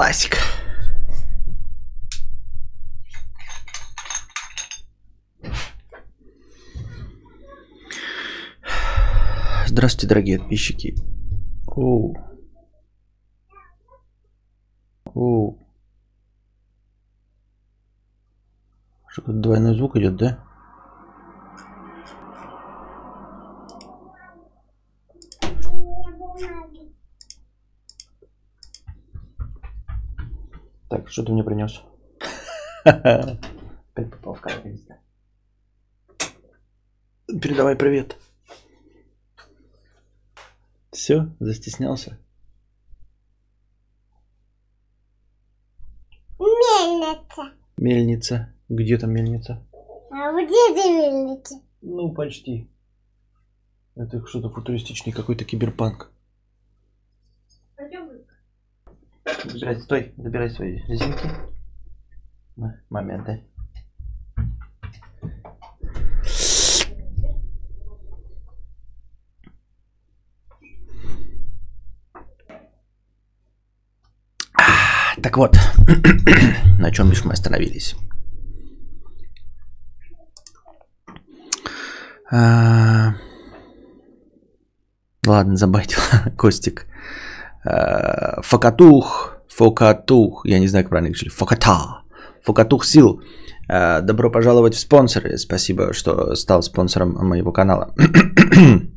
Классика. Здравствуйте, дорогие подписчики. Оу. Оу. Что то двойной звук идет, да? Так, что ты мне принес? Опять попал в кадр, Передавай привет. Все, застеснялся? Мельница. Мельница. Где там мельница? А где ты мельница? Ну, почти. Это что-то футуристичный какой-то киберпанк. Забирай, стой, забирай свои резинки. Моменты. Так вот, на чем бишь мы остановились? А... Ладно, забайтил, Костик. А... Фокатух, Фокатух, я не знаю, как правильно говорить, Фоката, Фокатух Сил. А... Добро пожаловать в спонсоры. Спасибо, что стал спонсором моего канала.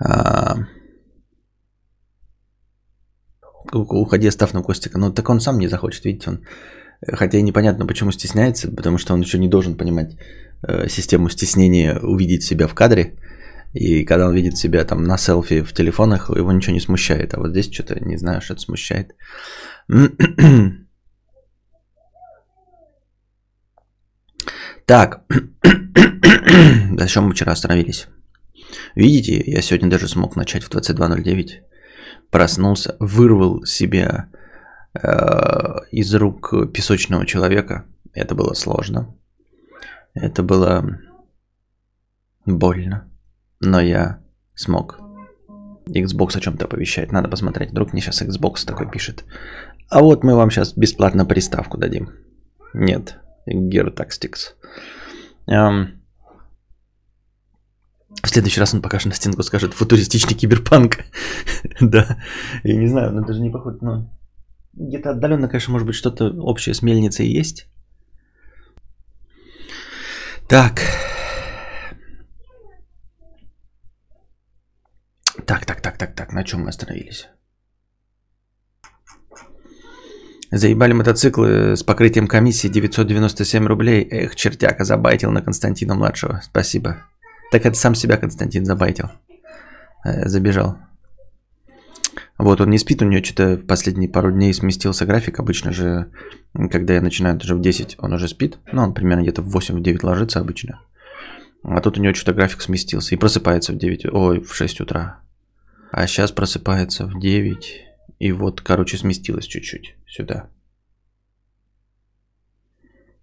а уходи, оставь на Костика. Ну, так он сам не захочет, видите, он... Хотя и непонятно, почему стесняется, потому что он еще не должен понимать э, систему стеснения, увидеть себя в кадре. И когда он видит себя там на селфи в телефонах, его ничего не смущает. А вот здесь что-то, не знаю, что-то смущает. Так, на чем мы вчера остановились? Видите, я сегодня даже смог начать в 22.09 проснулся, вырвал себя э, из рук песочного человека. Это было сложно. Это было больно. Но я смог. Xbox о чем-то оповещает. Надо посмотреть. Вдруг мне сейчас Xbox такой пишет. А вот мы вам сейчас бесплатно приставку дадим. Нет. Geartactics. Эм, в следующий раз он покажет на стенку, скажет футуристичный киберпанк. да, я не знаю, но даже не похоже, но где-то отдаленно, конечно, может быть, что-то общее с мельницей есть. Так. Так, так, так, так, так, на чем мы остановились? Заебали мотоциклы с покрытием комиссии 997 рублей. Эх, чертяка, забайтил на Константина младшего. Спасибо. Так это сам себя Константин забайтил. Э, забежал. Вот, он не спит, у него что-то в последние пару дней сместился график. Обычно же, когда я начинаю даже в 10, он уже спит. Ну, он примерно где-то в 8-9 ложится обычно. А тут у него что-то график сместился. И просыпается в 9, ой, в 6 утра. А сейчас просыпается в 9. И вот, короче, сместилось чуть-чуть сюда.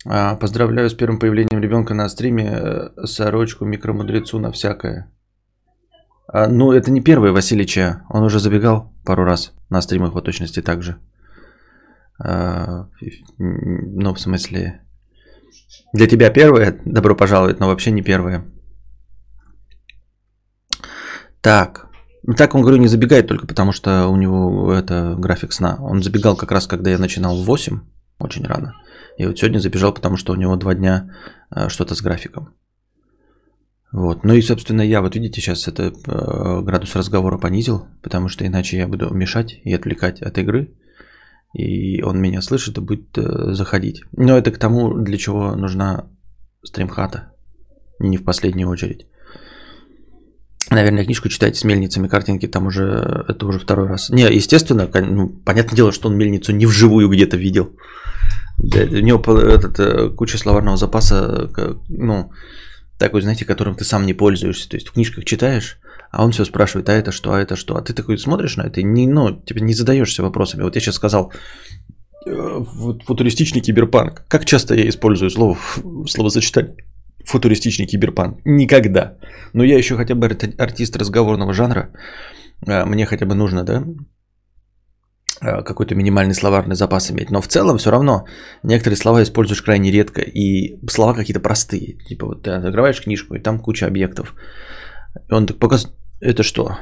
А, поздравляю с первым появлением ребенка на стриме. Э, сорочку микромудрецу на всякое. А, ну, это не первый Василича. Он уже забегал пару раз на стримах в точности также. А, ну, в смысле... Для тебя первое, добро пожаловать, но вообще не первое. Так. Так он, говорю, не забегает только потому, что у него это график сна. Он забегал как раз, когда я начинал в 8, очень рано. И вот сегодня забежал, потому что у него два дня э, что-то с графиком. Вот. Ну и, собственно, я вот видите, сейчас это э, градус разговора понизил, потому что иначе я буду мешать и отвлекать от игры. И он меня слышит и будет э, заходить. Но это к тому, для чего нужна стримхата. Не в последнюю очередь. Наверное, книжку читаете с мельницами, картинки там уже, это уже второй раз. Не, естественно, ну, понятное дело, что он мельницу не вживую где-то видел. Да, у него этот, э, куча словарного запаса, ну, такой, знаете, которым ты сам не пользуешься. То есть в книжках читаешь, а он все спрашивает, а это что, а это что. А ты такой смотришь на это не, ну, тебе не задаешься вопросами. Вот я сейчас сказал, э, футуристичный киберпанк. Как часто я использую слово, словосочетание футуристичный киберпанк? Никогда. Но я еще хотя бы артист разговорного жанра. А, мне хотя бы нужно, да, э, какой-то минимальный словарный запас иметь. Но в целом все равно некоторые слова используешь крайне редко. И слова какие-то простые. Типа вот ты открываешь книжку, и там куча объектов. И он так показывает, это что?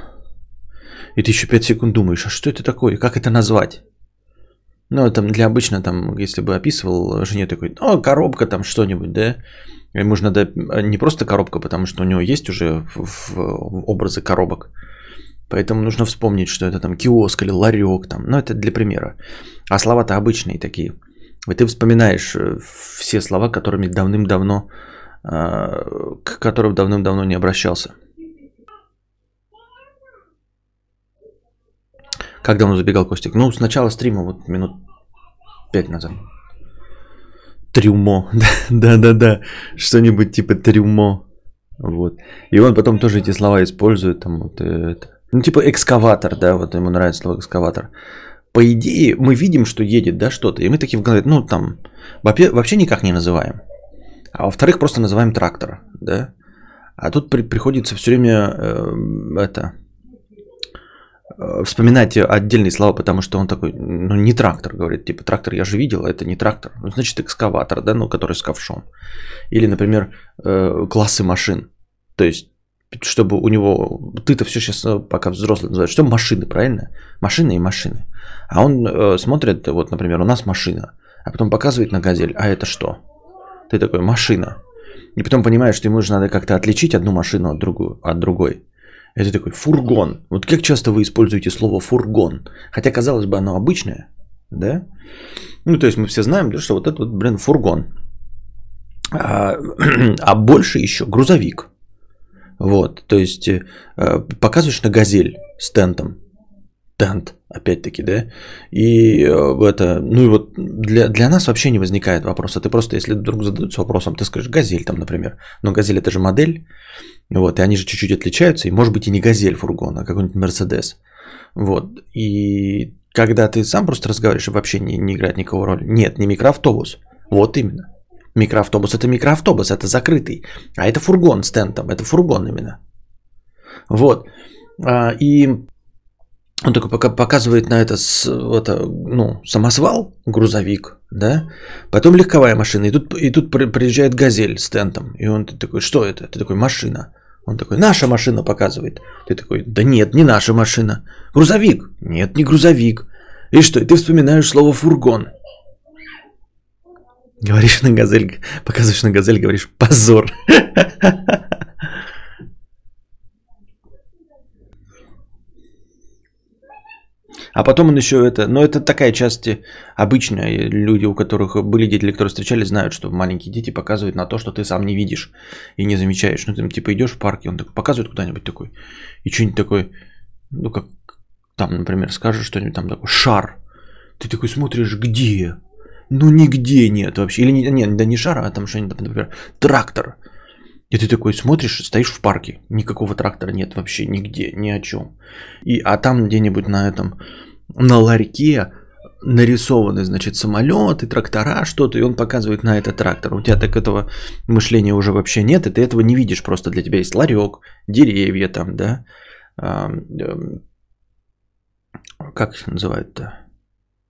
И ты еще 5 секунд думаешь, а что это такое? Как это назвать? Ну, там для обычно, там, если бы описывал жене такой, ну, коробка там что-нибудь, да? Ему же надо не просто коробка, потому что у него есть уже образы коробок. Поэтому нужно вспомнить, что это там киоск или ларек, там, ну это для примера. А слова-то обычные такие. И ты вспоминаешь э, все слова, которыми давным-давно, а, к которым давным-давно не обращался. Как давно забегал Костик? Ну, с начала стрима, вот минут пять назад. Трюмо. Да-да-да. Что-нибудь типа трюмо. Вот. И он потом тоже эти слова использует. Там, вот, это. Ну, типа экскаватор, да, вот ему нравится слово экскаватор. По идее, мы видим, что едет, да, что-то, и мы такие в голове, ну, там, вообще никак не называем. А во-вторых, просто называем трактор, да. А тут при, приходится все время э, это вспоминать отдельные слова, потому что он такой, ну не трактор, говорит, типа трактор я же видел, это не трактор, ну, значит экскаватор, да, ну который с ковшом. Или, например, э, классы машин, то есть чтобы у него, ты-то все сейчас э, пока взрослый называешь, что машины, правильно? Машины и машины. А он э, смотрит, вот, например, у нас машина, а потом показывает на газель, а это что? Ты такой, машина. И потом понимаешь, что ему же надо как-то отличить одну машину от, другую, от другой. Это такой фургон. Вот как часто вы используете слово фургон? Хотя, казалось бы, оно обычное, да? Ну, то есть мы все знаем, да, что вот это вот, блин, фургон. А, а больше еще грузовик. Вот, то есть э, показываешь на газель с тентом. Тент, опять-таки, да? И э, это, ну и вот для, для нас вообще не возникает вопроса. Ты просто, если вдруг задаются вопросом, ты скажешь газель там, например. Но газель это же модель, вот, и они же чуть-чуть отличаются, и может быть и не газель фургон, а какой-нибудь Мерседес. Вот, и когда ты сам просто разговариваешь, вообще не, не играет никакого роли. Нет, не микроавтобус. Вот именно. Микроавтобус это микроавтобус, это закрытый. А это фургон с тентом, это фургон именно. Вот. А, и он такой пока показывает на это, вот, ну, самосвал, грузовик, да, потом легковая машина, и тут, и тут приезжает газель с тентом, и он такой, что это? Ты такой, машина. Он такой, наша машина показывает. Ты такой, да нет, не наша машина. Грузовик? Нет, не грузовик. И что, и ты вспоминаешь слово фургон. Говоришь на газель, показываешь на газель, говоришь, позор. А потом он еще это, но это такая часть обычная. Люди, у которых были дети, которые встречали, знают, что маленькие дети показывают на то, что ты сам не видишь и не замечаешь. Ну, ты типа идешь в парке, он такой, показывает куда-нибудь такой, и что-нибудь такой, ну, как там, например, скажешь что-нибудь там такой, шар. Ты такой смотришь, где? Ну, нигде нет вообще. Или не, не, да не шар, а там что-нибудь, например, трактор. И ты такой смотришь, стоишь в парке, никакого трактора нет вообще нигде, ни о чем. И, а там где-нибудь на этом, на ларьке нарисованы, значит, самолеты, трактора, что-то, и он показывает на этот трактор. У тебя так этого мышления уже вообще нет, и ты этого не видишь, просто для тебя есть ларек, деревья там, да, как их называют-то,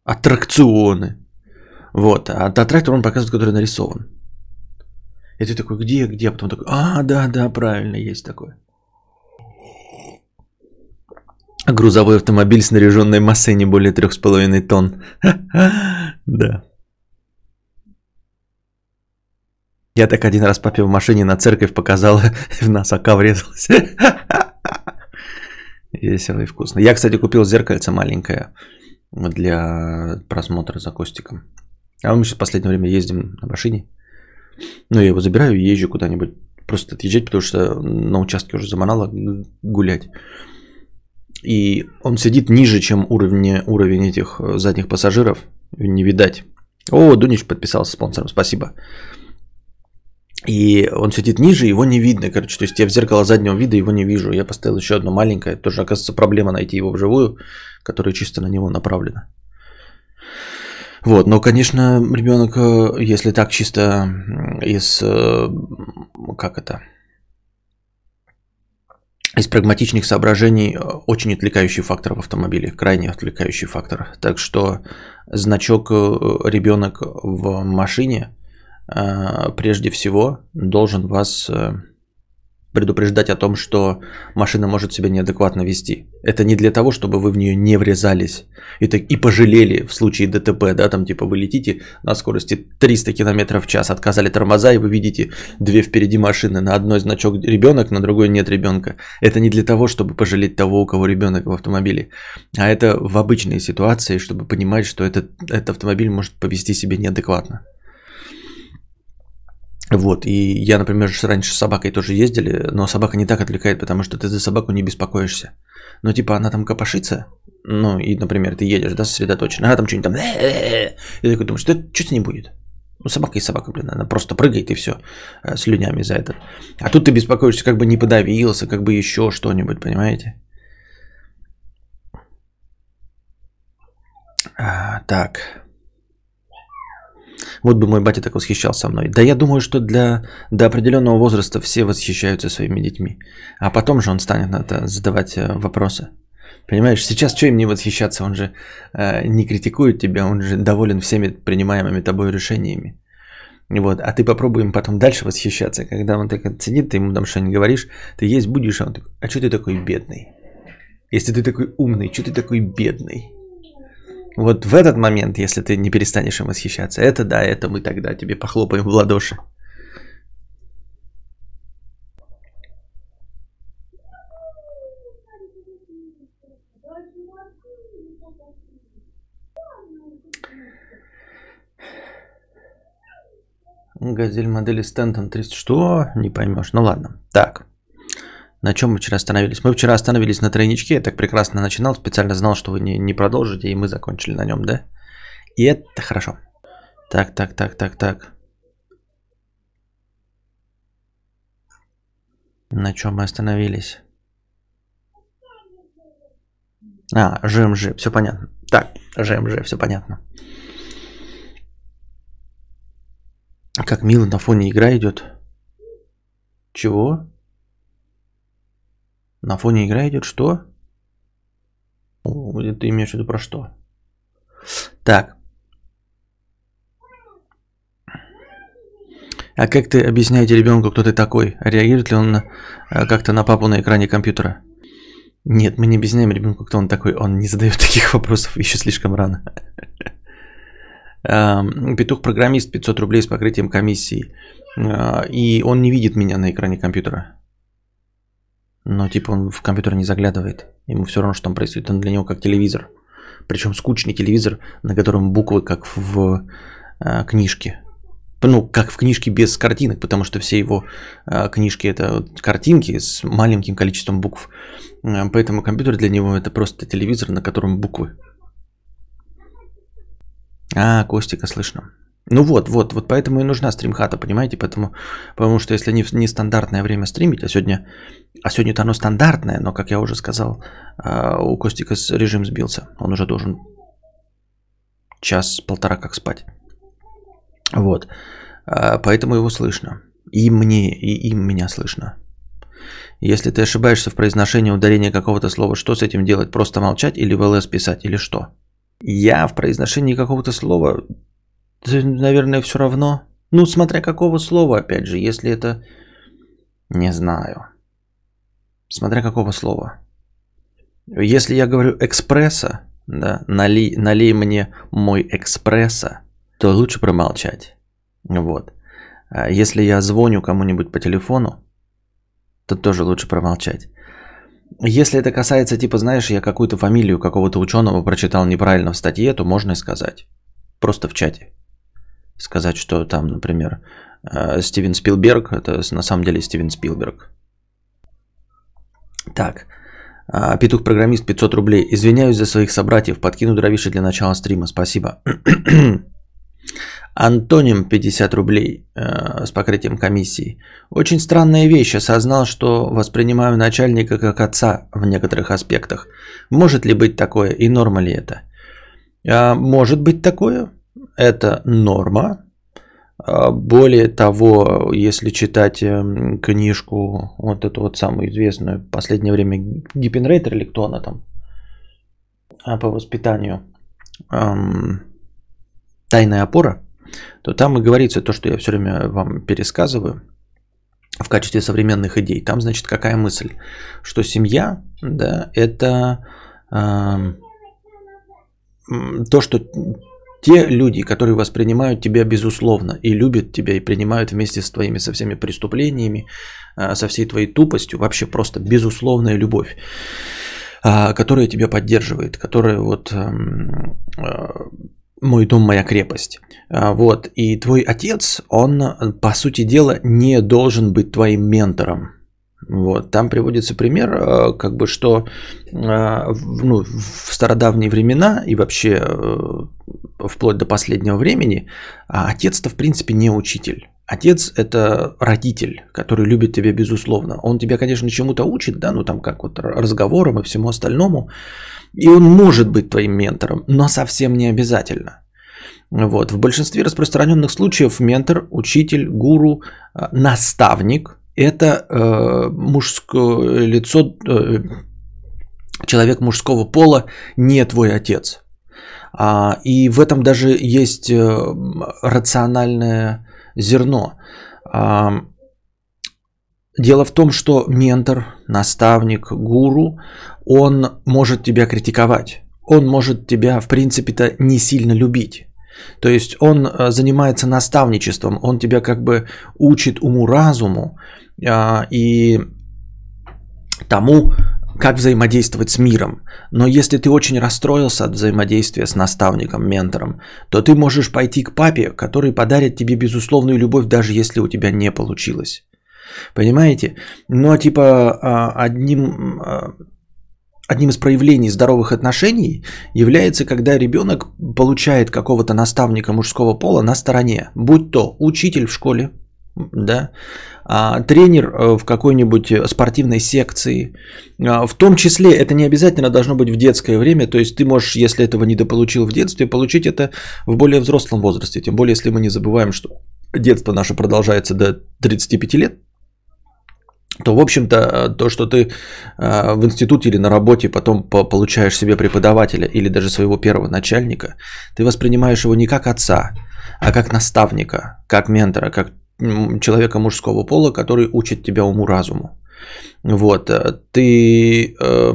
аттракционы. Вот, а, а трактор он показывает, который нарисован. И ты такой, где, где? Потом такой, а, да, да, правильно, есть такое. Грузовой автомобиль, снаряженный массой не более 3,5 тонн. Да. Я так один раз папе в машине на церковь показал, в нас ока врезалась. Весело и вкусно. Я, кстати, купил зеркальце маленькое для просмотра за Костиком. А мы сейчас в последнее время ездим на машине. Ну, я его забираю и езжу куда-нибудь. Просто отъезжать, потому что на участке уже заманало гулять. И он сидит ниже, чем уровень, уровень этих задних пассажиров. Не видать. О, Дунич подписался спонсором, спасибо. И он сидит ниже, его не видно, короче. То есть я в зеркало заднего вида его не вижу. Я поставил еще одно маленькое. Тоже, оказывается, проблема найти его вживую, которая чисто на него направлена. Вот, но, конечно, ребенок, э, если так чисто из, э, как это, из прагматичных соображений э, очень отвлекающий фактор в автомобиле, крайне отвлекающий фактор. Так что значок ребенок в машине прежде всего должен вас предупреждать о том, что машина может себя неадекватно вести. Это не для того, чтобы вы в нее не врезались и, так, и пожалели в случае ДТП, да, там типа вы летите на скорости 300 км в час, отказали тормоза, и вы видите две впереди машины, на одной значок ребенок, на другой нет ребенка. Это не для того, чтобы пожалеть того, у кого ребенок в автомобиле, а это в обычной ситуации, чтобы понимать, что этот, этот автомобиль может повести себя неадекватно. Вот, и я, например, раньше с собакой тоже ездили, но собака не так отвлекает, потому что ты за собаку не беспокоишься. Ну, типа, она там копошится, ну, и, например, ты едешь, да, сосредоточен, она там что-нибудь там, и такой думаешь, что, что с ней будет? Ну, собака и собака, блин, она просто прыгает и все, э, слюнями за это. А тут ты беспокоишься, как бы не подавился, как бы еще что-нибудь, понимаете? А, так. Вот бы мой батя так восхищался мной. Да я думаю, что для до определенного возраста все восхищаются своими детьми. А потом же он станет на это задавать э, вопросы. Понимаешь, сейчас что им не восхищаться? Он же э, не критикует тебя, он же доволен всеми принимаемыми тобой решениями. Вот, а ты попробуй им потом дальше восхищаться, когда он так сидит, ты ему там что-нибудь говоришь, ты есть будешь, а он такой, а что ты такой бедный? Если ты такой умный, что ты такой бедный? Вот в этот момент, если ты не перестанешь им восхищаться, это да, это мы тогда тебе похлопаем в ладоши. Газель модели Стентон 300. Что? Не поймешь. Ну ладно. Так. На чем мы вчера остановились? Мы вчера остановились на тройничке, я так прекрасно начинал, специально знал, что вы не, не продолжите, и мы закончили на нем, да? И это хорошо. Так, так, так, так, так. На чем мы остановились? А, ЖМЖ, все понятно. Так, ЖМЖ, все понятно. Как мило на фоне игра идет. Чего? На фоне игра идет что? Ты имеешь в виду про что? Так. А как ты объясняете ребенку, кто ты такой? Реагирует ли он э, как-то на папу на экране компьютера? Нет, мы не объясняем ребенку, кто он такой. Он не задает таких вопросов еще слишком рано. Петух-программист 500 рублей с покрытием комиссии. А, и он не видит меня на экране компьютера. Но типа он в компьютер не заглядывает. Ему все равно, что там происходит. Он для него как телевизор. Причем скучный телевизор, на котором буквы как в э, книжке. Ну, как в книжке без картинок, потому что все его э, книжки это картинки с маленьким количеством букв. Э, поэтому компьютер для него это просто телевизор, на котором буквы. А, Костика слышно. Ну вот, вот, вот поэтому и нужна стримхата, понимаете? Поэтому, потому что если не в нестандартное время стримить, а сегодня, а сегодня-то оно стандартное, но, как я уже сказал, а, у Костика режим сбился. Он уже должен час-полтора как спать. Вот. А, поэтому его слышно. И мне, и им меня слышно. Если ты ошибаешься в произношении ударения какого-то слова, что с этим делать? Просто молчать или в ЛС писать, или что? Я в произношении какого-то слова наверное, все равно. Ну, смотря какого слова, опять же, если это... Не знаю. Смотря какого слова. Если я говорю экспресса, да, налей, налей мне мой экспресса, то лучше промолчать. Вот. А если я звоню кому-нибудь по телефону, то тоже лучше промолчать. Если это касается, типа, знаешь, я какую-то фамилию какого-то ученого прочитал неправильно в статье, то можно и сказать. Просто в чате сказать, что там, например, э, Стивен Спилберг, это на самом деле Стивен Спилберг. Так, а, петух-программист 500 рублей. Извиняюсь за своих собратьев, подкину дровиши для начала стрима, спасибо. Антоним 50 рублей э, с покрытием комиссии. Очень странная вещь. Осознал, что воспринимаю начальника как отца в некоторых аспектах. Может ли быть такое и норма ли это? А, может быть такое это норма, А, более того, если читать эм, книжку, вот эту вот самую известную в последнее время, Гиппенрейтер или кто она там, а, по воспитанию, эм, «Тайная опора», то там и говорится то, что я все время вам пересказываю в качестве современных идей. Там, значит, какая мысль? Что семья, да, это э, то, что те люди, которые воспринимают тебя безусловно и любят тебя и принимают вместе с твоими со всеми преступлениями, э, со всей твоей тупостью, вообще просто безусловная любовь, э, которая тебя поддерживает, которая вот эм, э, мой дом, моя крепость. А, вот. И твой отец, он, по сути дела, не должен быть твоим ментором. Вот. Там приводится пример, а, как бы, что а, ну, в стародавние времена и вообще э, вплоть до последнего времени отец-то, в принципе, не учитель. Отец – это родитель, который любит тебя безусловно. Он тебя, конечно, чему-то учит, да, ну там как вот разговорам и всему остальному. И он может быть твоим ментором, но совсем не обязательно. Вот. В большинстве распространенных случаев ментор, учитель, гуру, э, наставник – это э, мужское лицо, э, человек мужского пола, не твой отец. А, и в этом даже есть э, рациональное зерно. А, дело в том, что ментор, наставник, гуру, он может тебя критиковать. Он может тебя, в принципе-то, не сильно любить. То есть он э, занимается наставничеством, он тебя как бы учит уму-разуму и тому, как взаимодействовать с миром. Но если ты очень расстроился от взаимодействия с наставником, ментором, то ты можешь пойти к папе, который подарит тебе безусловную любовь, даже если у тебя не получилось. Понимаете? Но типа а, одним а, Одним из проявлений здоровых отношений является, когда ребенок получает какого-то наставника мужского пола на стороне, будь то учитель в школе, да, а, тренер э, в какой-нибудь спортивной секции. А, в том числе это не обязательно должно быть в детское время, то есть ты можешь, если этого не дополучил в детстве, получить это в более взрослом возрасте. Тем более, если мы не забываем, что детство наше продолжается до 35 лет, то, в общем-то, то, что ты э, в институте или на работе потом получаешь себе преподавателя или даже своего первого начальника, ты воспринимаешь его не как отца, а как наставника, как ментора, как человека мужского пола, который учит тебя уму-разуму. Вот, э, ты э,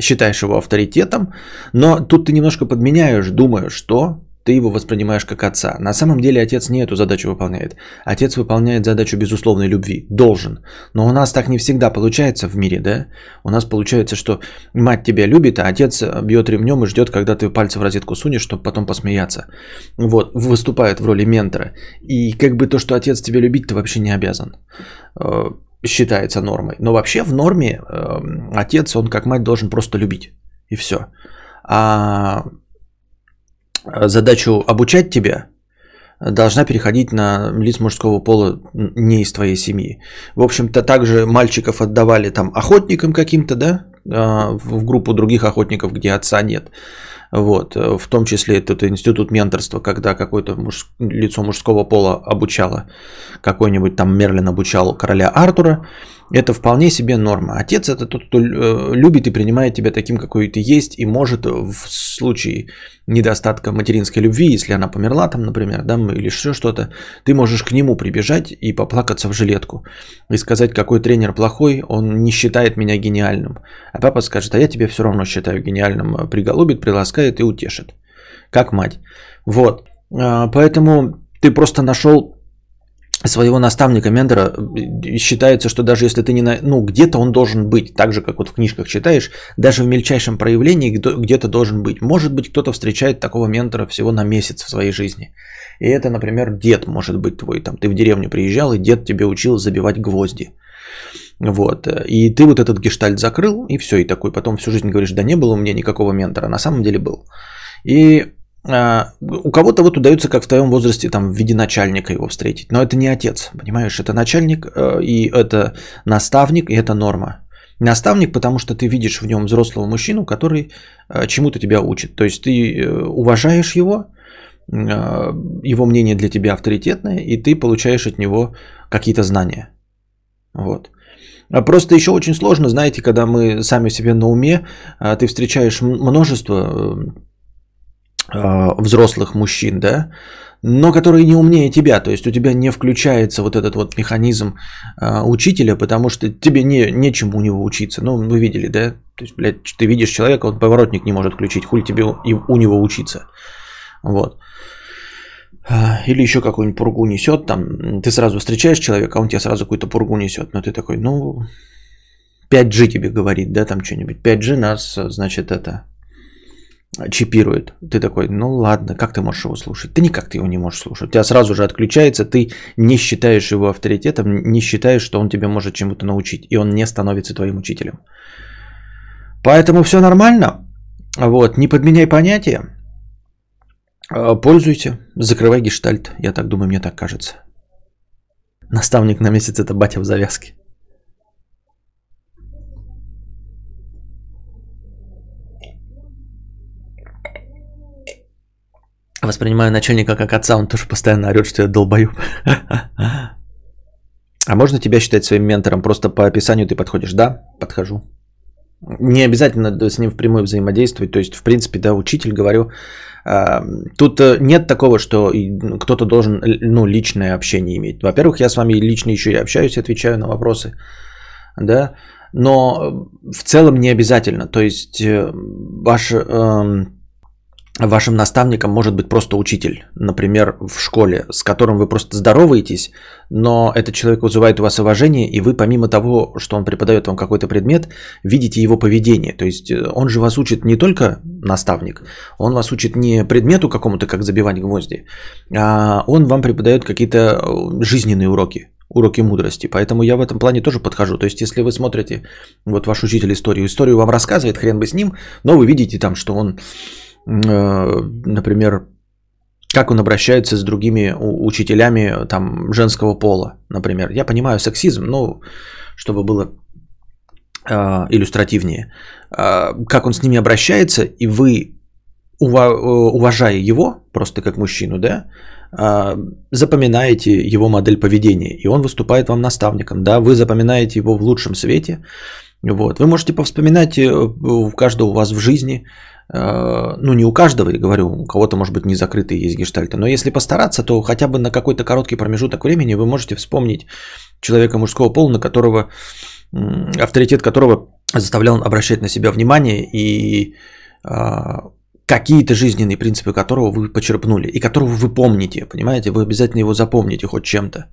считаешь его авторитетом, но тут ты немножко подменяешь, думаешь, что ты его воспринимаешь как отца. На самом деле отец не эту задачу выполняет. Отец выполняет задачу безусловной любви. Должен. Но у нас так не всегда получается в мире, да? У нас получается, что мать тебя любит, а отец бьет ремнем и ждет, когда ты пальцы в розетку сунешь, чтобы потом посмеяться. Вот, выступает в роли ментора. И как бы то, что отец тебя любит, ты вообще не обязан э, считается нормой. Но вообще в норме э, отец, он как мать должен просто любить. И все. А задачу обучать тебя должна переходить на лиц мужского пола не из твоей семьи. В общем-то, также мальчиков отдавали там охотникам каким-то, да, а, в группу других охотников, где отца нет. Вот, в том числе этот институт менторства, когда какое-то муж... лицо мужского пола обучало, какой-нибудь там Мерлин обучал короля Артура, это вполне себе норма. Отец это тот, кто э, любит и принимает тебя таким, какой ты есть, и может в случае недостатка материнской любви, если она померла там, например, да, или еще что-то, ты можешь к нему прибежать и поплакаться в жилетку и сказать, какой тренер плохой, он не считает меня гениальным. А папа скажет, а я тебя все равно считаю гениальным, приголубит, приласкает и утешит. Как мать. Вот. А, поэтому ты просто нашел своего наставника, ментора, считается, что даже если ты не... На... Ну, где-то он должен быть, так же, как вот в книжках читаешь, даже в мельчайшем проявлении где-то должен быть. Может быть, кто-то встречает такого ментора всего на месяц в своей жизни. И это, например, дед может быть твой. Там, ты в деревню приезжал, и дед тебе учил забивать гвозди. Вот. И ты вот этот гештальт закрыл, и все, и такой потом всю жизнь говоришь, да не было у меня никакого ментора, на самом деле был. И а, у кого-то вот удается, как в твоем возрасте, там, в виде начальника его встретить. Но это не отец, понимаешь? Это начальник, э, и это наставник, и это норма. Наставник, потому что ты видишь в нем взрослого мужчину, который э, чему-то тебя учит. То есть ты э, уважаешь его, его мнение для тебя авторитетное, и ты получаешь от него какие-то знания. Вот. А Просто еще очень сложно, знаете, когда мы сами себе на уме, а, ты встречаешь множество а, взрослых мужчин, да, но которые не умнее тебя, то есть у тебя не включается вот этот вот механизм э, учителя, потому что тебе не, нечему у него учиться. Ну, вы видели, да? То есть, блядь, ты видишь человека, он поворотник не может включить, хуй тебе у, у него учиться. Вот. Или еще какую-нибудь пургу несет, там, ты сразу встречаешь человека, а он тебе сразу какую-то пургу несет, но ты такой, ну, 5G тебе говорит, да, там что-нибудь, 5G нас, значит, это, чипирует. Ты такой, ну ладно, как ты можешь его слушать? Ты никак ты его не можешь слушать. У тебя сразу же отключается, ты не считаешь его авторитетом, не считаешь, что он тебе может чему-то научить, и он не становится твоим учителем. Поэтому все нормально. Вот, не подменяй понятия. А, пользуйся, закрывай гештальт. Я так думаю, мне так кажется. Наставник на месяц это батя в завязке. Воспринимаю начальника как отца, он тоже постоянно орет, что я долбою. А можно тебя считать своим ментором? Просто по описанию ты подходишь? Да, подхожу. Не обязательно с ним впрямую взаимодействовать. То есть, в принципе, да, учитель, говорю. А, тут э, нет такого, что кто-то должен ну, личное общение иметь. Во-первых, я с вами лично еще и общаюсь, отвечаю на вопросы. Да, но в целом не обязательно. То есть, э, ваш эм, вашим наставником может быть просто учитель, например, в школе, с которым вы просто здороваетесь, но этот человек вызывает у вас уважение, и вы помимо того, что он преподает вам какой-то предмет, видите его поведение. То есть э, он же вас учит не только наставник, он вас учит не предмету какому-то, как забивать гвозди, а он вам преподает какие-то э, жизненные уроки, уроки мудрости. Поэтому я в этом плане тоже подхожу. То есть, если вы смотрите, вот ваш учитель историю, историю вам рассказывает, хрен бы с ним, но вы видите там, что он например, как он обращается с другими учителями там, женского пола, например. Я понимаю сексизм, но чтобы было э, иллюстративнее. Э, как он с ними обращается, и вы, уважая его, просто как мужчину, да, запоминаете его модель поведения, и он выступает вам наставником, да, вы запоминаете его в лучшем свете, вот. Вы можете повспоминать у каждого у вас в жизни Э, ну не у каждого, я говорю, у кого-то может быть не закрытые есть гештальты, но если постараться, то хотя бы на какой-то короткий промежуток времени вы можете вспомнить человека мужского пола, на которого, авторитет которого заставлял обращать на себя внимание и а, какие-то жизненные принципы которого вы почерпнули и которого вы помните, понимаете, вы обязательно его запомните хоть чем-то.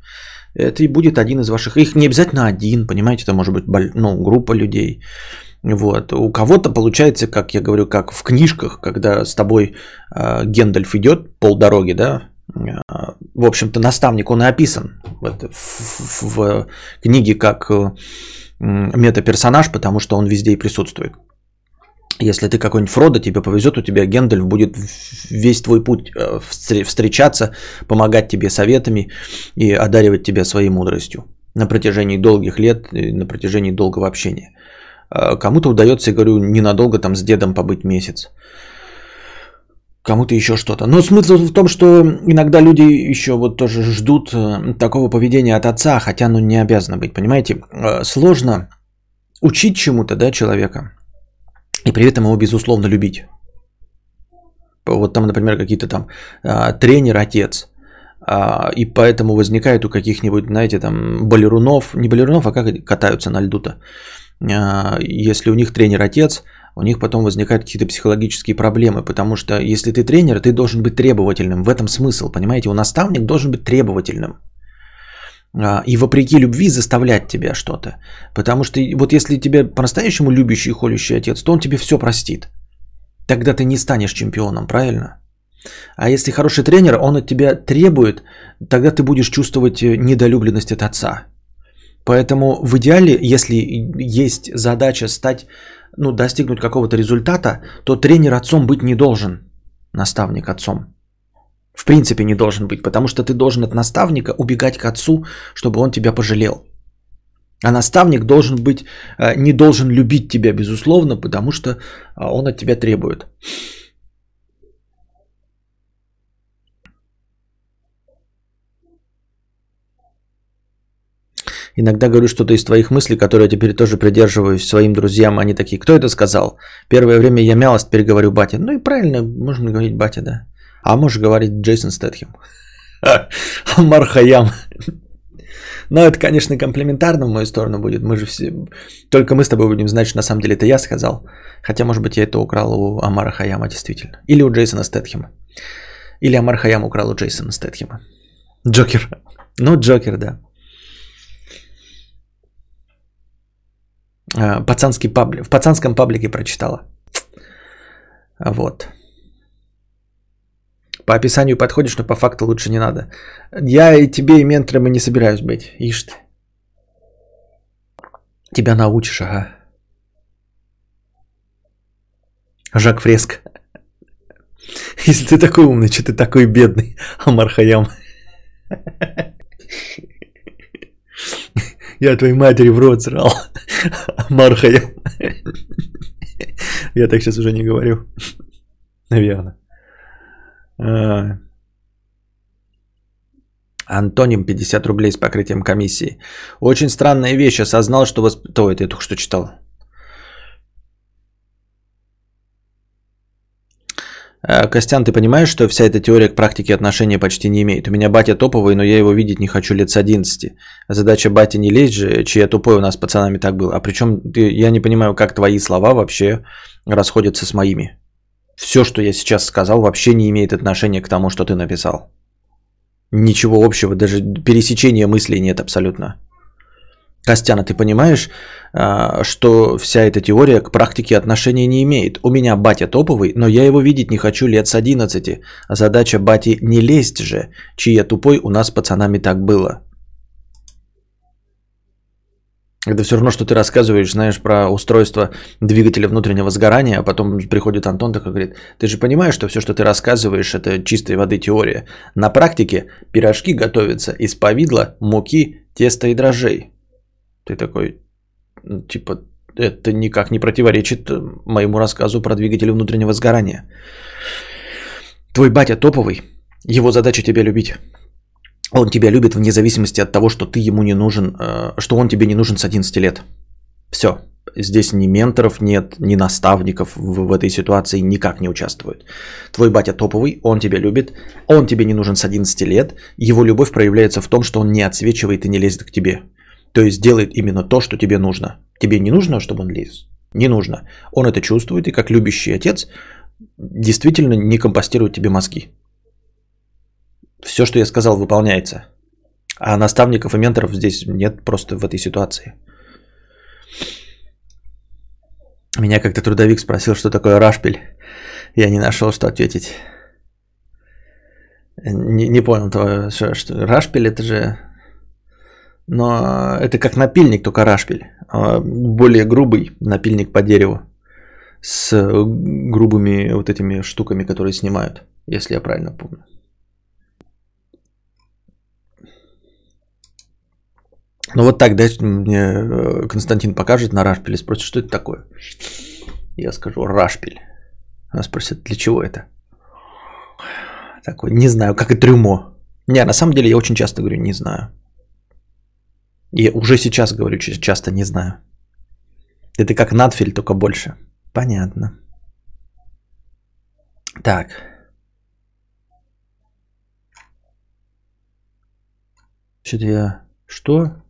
Это и будет один из ваших, их не обязательно один, понимаете, это может быть ну, группа людей, вот. У кого-то получается, как я говорю, как в книжках, когда с тобой э, Гендальф идет полдороги, да, э, в общем-то, наставник, он и описан в, в, в книге как метаперсонаж, потому что он везде и присутствует. Если ты какой-нибудь Фродо, тебе повезет, у тебя Гендальф будет весь твой путь э, встречаться, помогать тебе советами и одаривать тебя своей мудростью на протяжении долгих лет, на протяжении долгого общения. А, кому-то удается, я говорю, ненадолго там с дедом побыть месяц. Кому-то еще что-то. Но смысл в том, что иногда люди еще вот тоже ждут э, такого поведения от отца, хотя оно не обязано быть, понимаете? Э, сложно учить чему-то, да, человека, и при этом его безусловно любить. Вот там, например, какие-то там а, тренер, отец, а, и поэтому возникает у каких-нибудь, знаете, там балерунов, не балерунов, а как катаются на льду-то, а, если у них тренер отец, у них потом возникают какие-то психологические проблемы, потому что если ты тренер, ты должен быть требовательным. В этом смысл, понимаете? У наставник должен быть требовательным. А, и вопреки любви заставлять тебя что-то. Потому что вот если тебя по-настоящему любящий и холющий отец, то он тебе все простит. Тогда ты не станешь чемпионом, правильно? А если хороший тренер, он от тебя требует, тогда ты будешь чувствовать недолюбленность от отца. Поэтому в идеале, если есть задача стать, ну, достигнуть какого-то результата, то тренер отцом быть не должен, наставник отцом. В принципе, не должен быть, потому что ты должен от наставника убегать к отцу, чтобы он тебя пожалел. А наставник должен быть, э, не должен любить тебя, безусловно, потому что э, он от тебя требует. Иногда говорю что-то из твоих мыслей, которые я теперь тоже придерживаюсь своим друзьям. Они такие, кто это сказал? Первое время я мял, переговорю теперь батя. Ну и правильно, можно говорить батя, да. А можешь говорить Джейсон Стэтхем. Амар Хаям. Но это, конечно, комплиментарно в мою сторону будет. Мы же все... Только мы с тобой будем знать, что на самом деле это я сказал. Хотя, может быть, я это украл у Амара Хаяма действительно. Или у Джейсона Стэтхема. Или Амар Хаям украл у Джейсона Стэтхема. Джокер. Ну, Джокер, да. А, пацанский паблик. В пацанском паблике прочитала. Вот. По описанию подходишь, но по факту лучше не надо. Я и тебе, и ментором и не собираюсь быть. Ишь ты. Тебя научишь, ага. Жак Фреск. Если ты такой умный, что ты такой бедный, Амар Хаям. Я твоей матери в рот срал. Амар Хаям. Я так сейчас уже не говорю. Наверное. А. Антоним 50 рублей с покрытием комиссии. Очень странная вещь. Осознал, что... Восп... То, это я только что читал. А, Костян, ты понимаешь, что вся эта теория к практике отношения почти не имеет? У меня батя топовый, но я его видеть не хочу лет с 11. Задача батя не лезть же, чья тупой у нас с пацанами так был. А причем я не понимаю, как твои слова вообще расходятся с моими все, что я сейчас сказал, вообще не имеет отношения к тому, что ты написал. Ничего общего, даже пересечения мыслей нет абсолютно. Костяна, ты понимаешь, а, что вся эта теория к практике отношения не имеет? У меня батя топовый, но я его видеть не хочу лет с 11. Задача бати не лезть же, чья тупой у нас с пацанами так было. Это все равно, что ты рассказываешь, знаешь, про устройство двигателя внутреннего сгорания, а потом приходит Антон такой говорит, ты же понимаешь, что все, что ты рассказываешь, это чистой воды теория. На практике пирожки готовятся из повидла, муки, теста и дрожжей. Ты такой, «Ну, типа, это никак не противоречит моему рассказу про двигатели внутреннего сгорания. Твой батя топовый, его задача тебя любить. Он тебя любит вне зависимости от того, что ты ему не нужен, э, что он тебе не нужен с 11 лет. Все. Здесь ни менторов нет, ни наставников в, в этой ситуации никак не участвуют. Твой батя топовый, он тебя любит, он тебе не нужен с 11 лет. Его любовь проявляется в том, что он не отсвечивает и не лезет к тебе. То есть делает именно то, что тебе нужно. Тебе не нужно, чтобы он лез? Не нужно. Он это чувствует и как любящий отец действительно не компостирует тебе мозги все, что я сказал, выполняется. А наставников и менторов здесь нет просто в этой ситуации. Меня как-то трудовик спросил, что такое рашпиль. Я не нашел, что ответить. Не, не понял, то, что, что рашпиль это же... Но это как напильник, только рашпиль. А более грубый напильник по дереву. С грубыми вот этими штуками, которые снимают, если я правильно помню. Ну вот так, да, мне э, Константин покажет на рашпиле, спросит, что это такое. Я скажу рашпиль. Она спросит, для чего это? Такой, не знаю, как и трюмо. Не, на самом деле я очень часто говорю, не знаю. Я уже сейчас говорю, часто не знаю. Это как надфиль, только больше. Понятно. Так. Что-то я... Что? У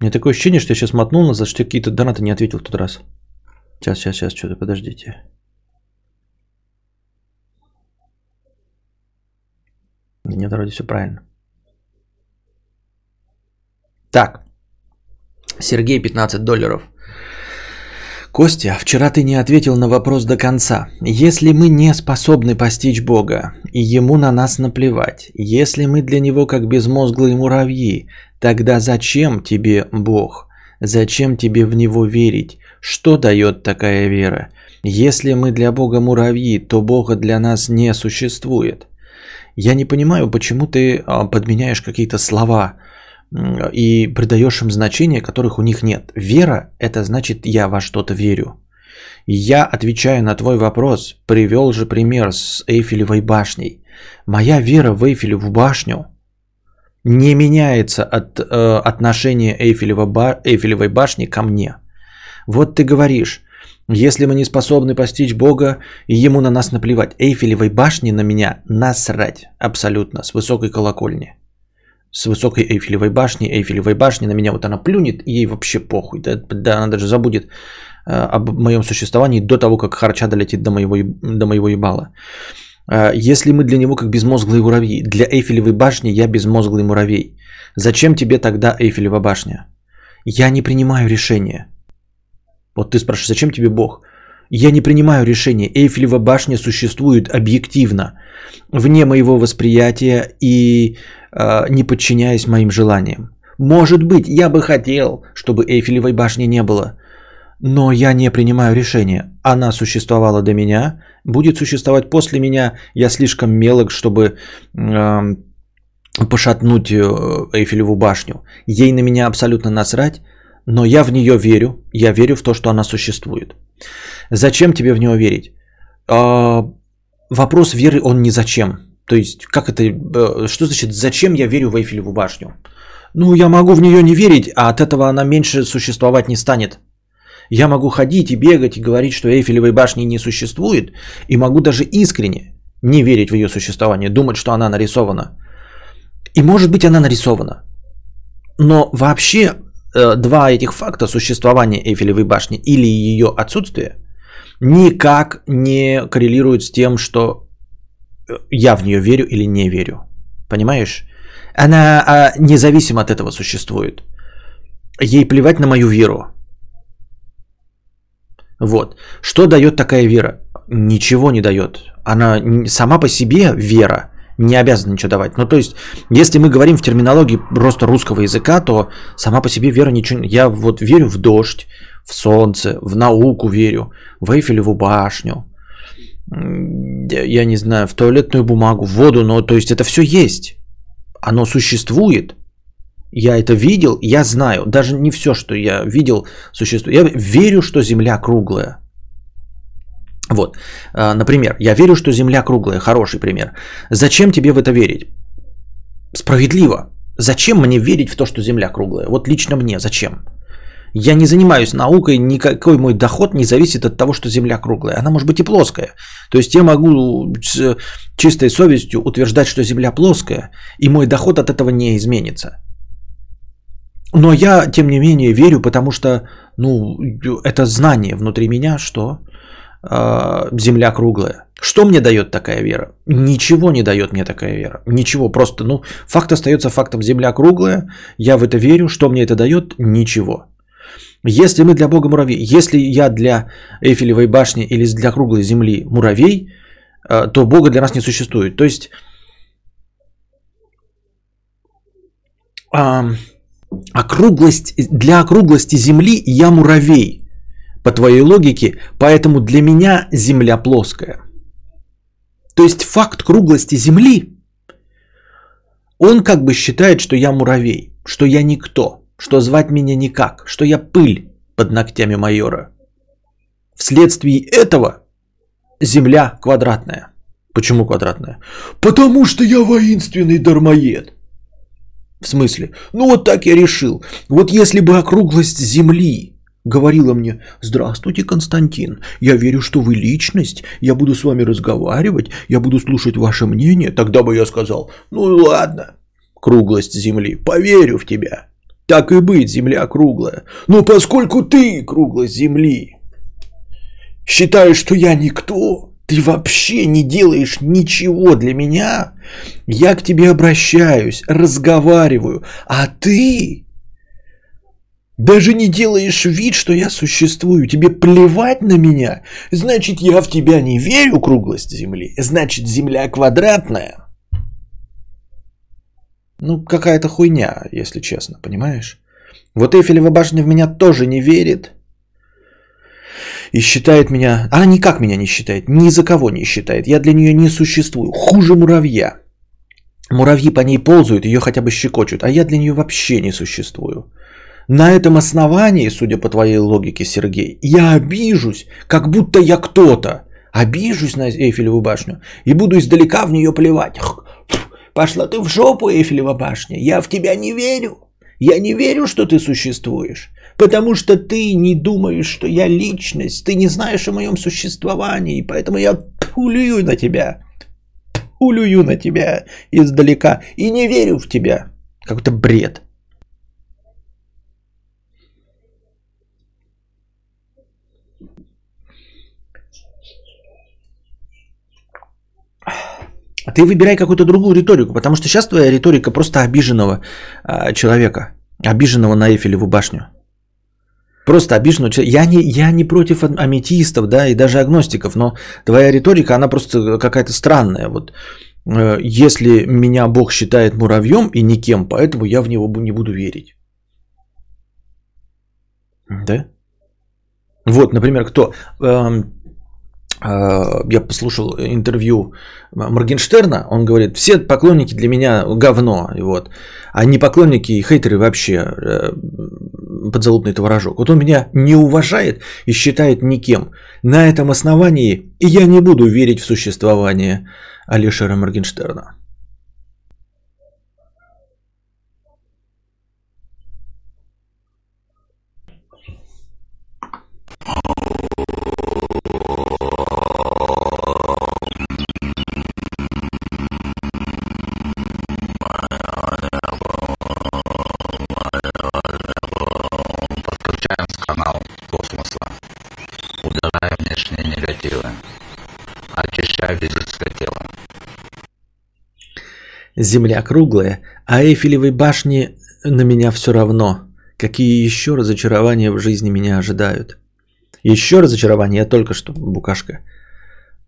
меня такое ощущение, что я сейчас мотнул назад, что какие-то донаты не ответил в тот раз. Сейчас, сейчас, сейчас, что-то, подождите. Нет, вроде все правильно. Так. Сергей, 15 долларов. Костя, вчера ты не ответил на вопрос до конца. Если мы не способны постичь Бога, и Ему на нас наплевать, если мы для Него как безмозглые муравьи, Тогда зачем тебе Бог? Зачем тебе в Него верить? Что дает такая вера? Если мы для Бога муравьи, то Бога для нас не существует. Я не понимаю, почему ты а, подменяешь какие-то слова и придаешь им значения, которых у них нет. Вера – это значит я во что-то верю. Я, отвечая на твой вопрос, привел же пример с Эйфелевой башней. Моя вера в Эйфелеву башню не меняется от э, отношения Эйфелева ба- Эйфелевой башни ко мне. Вот ты говоришь, если мы не способны постичь Бога, Ему на нас наплевать. Эйфелевой башни на меня насрать абсолютно, с высокой колокольни. С высокой Эйфелевой башни, Эйфелевой башни на меня вот она плюнет, и ей вообще похуй. Да, да она даже забудет э, об моем существовании до того, как харча долетит до моего, до моего ебала. Э, Если мы для него как безмозглые муравьи, для Эйфелевой башни я безмозглый муравей. Зачем тебе тогда Эйфелева башня? Я не принимаю решения. Вот ты спрашиваешь, зачем тебе Бог? Я не принимаю решения. Эйфелева башня существует объективно, вне моего восприятия и э, не подчиняясь моим желаниям. Может быть, я бы хотел, чтобы Эйфелевой башни не было, но я не принимаю решения. Она существовала до меня, будет существовать после меня. Я слишком мелок, чтобы э, пошатнуть Эйфелеву башню. Ей на меня абсолютно насрать, но я в нее верю. Я верю в то, что она существует. Зачем тебе в него верить? А, вопрос веры, он не зачем. То есть, как это, э, что значит, зачем я верю в Эйфелеву башню? Ну, я могу в нее не верить, а от этого она меньше существовать не станет. Я могу ходить и бегать и говорить, что Эйфелевой башни не существует, и могу даже искренне не верить в ее существование, думать, что она нарисована. И может быть она нарисована. Но вообще два этих факта существования Эйфелевой башни или ее отсутствие никак не коррелируют с тем, что э, я в нее верю или не верю. Понимаешь? Она а, независимо от этого существует. Ей плевать на мою веру. Вот. Что дает такая вера? Ничего не дает. Она сама по себе вера не обязана ничего давать. Ну, то есть, если мы говорим в терминологии просто русского языка, то сама по себе вера ничего... Я вот верю в дождь, в солнце, в науку верю, в Эйфелеву башню, я не знаю, в туалетную бумагу, в воду, но то есть это все есть. Оно существует. Я это видел, я знаю. Даже не все, что я видел, существует. Я верю, что Земля круглая. Вот, А, например, я верю, что Земля круглая, хороший пример. Зачем тебе в это верить? Справедливо. Зачем мне верить в то, что Земля круглая? Вот лично мне зачем? Я не занимаюсь наукой, никакой мой доход не зависит от того, что Земля круглая. Она может быть и плоская. То есть я могу с чистой совестью утверждать, что Земля плоская, и мой доход от этого не изменится. Но я, тем не менее, верю, потому что, ну, это знание внутри меня, что Земля круглая. Что мне дает такая вера? Ничего не дает мне такая вера. Ничего, просто, ну, факт остается фактом. Земля круглая, я в это верю. Что мне это дает? Ничего. Если мы для Бога муравей, если я для Эйфелевой башни или для круглой земли муравей, э, то Бога для нас не существует. То есть а, округлость, для округлости Земли я муравей, по твоей логике, поэтому для меня Земля плоская. То есть факт круглости Земли, он как бы считает, что я муравей, что я никто, что звать меня никак, что я пыль под ногтями майора. Вследствие этого Земля квадратная. Почему квадратная? Потому что я воинственный дармоед. В смысле? Ну вот так я решил. Вот если бы округлость Земли говорила мне, здравствуйте, Константин, я верю, что вы личность, я буду с вами разговаривать, я буду слушать ваше мнение, тогда бы я сказал, ну ладно, круглость Земли, поверю в тебя. Так и быть, Земля круглая. Но поскольку ты, круглость Земли, считаешь, что я никто, ты вообще не делаешь ничего для меня, я к тебе обращаюсь, разговариваю, а ты даже не делаешь вид, что я существую, тебе плевать на меня, значит я в тебя не верю, круглость Земли, значит Земля квадратная. Ну, какая-то хуйня, если честно, понимаешь? Вот Эйфелева башня в меня тоже не верит. И считает меня... Она никак меня не считает. Ни за кого не считает. Я для нее не существую. Хуже муравья. Муравьи по ней ползают, ее хотя бы щекочут. А я для нее вообще не существую. На этом основании, судя по твоей логике, Сергей, я обижусь, как будто я кто-то. Обижусь на Эйфелеву башню и буду издалека в нее плевать. Пошла ты в жопу, Эйфелева башня. Я в тебя не верю. Я не верю, что ты существуешь. Потому что ты не думаешь, что я личность. Ты не знаешь о моем существовании. Поэтому я пулюю на тебя. Пулюю на тебя издалека. И не верю в тебя. Какой-то бред. А ты выбирай какую-то другую риторику, потому что сейчас твоя риторика просто обиженного э, человека, обиженного на Эйфелеву башню. Просто обиженного человека. Я не, я не против аметистов, да, и даже агностиков, но твоя риторика, она просто какая-то странная. Вот э, если меня Бог считает муравьем и никем, поэтому я в него не буду верить. Да? Вот, например, кто? Эм, а, я послушал интервью Моргенштерна, он говорит, все поклонники для меня говно, вот, а не поклонники и хейтеры вообще э, подзалупный творожок. Вот он меня не уважает и считает никем. На этом основании я не буду верить в существование Алишера Моргенштерна. Физическое тело. Земля круглая, а Эйфелевой башни на меня все равно. Какие еще разочарования в жизни меня ожидают? Еще разочарование, я только что, букашка.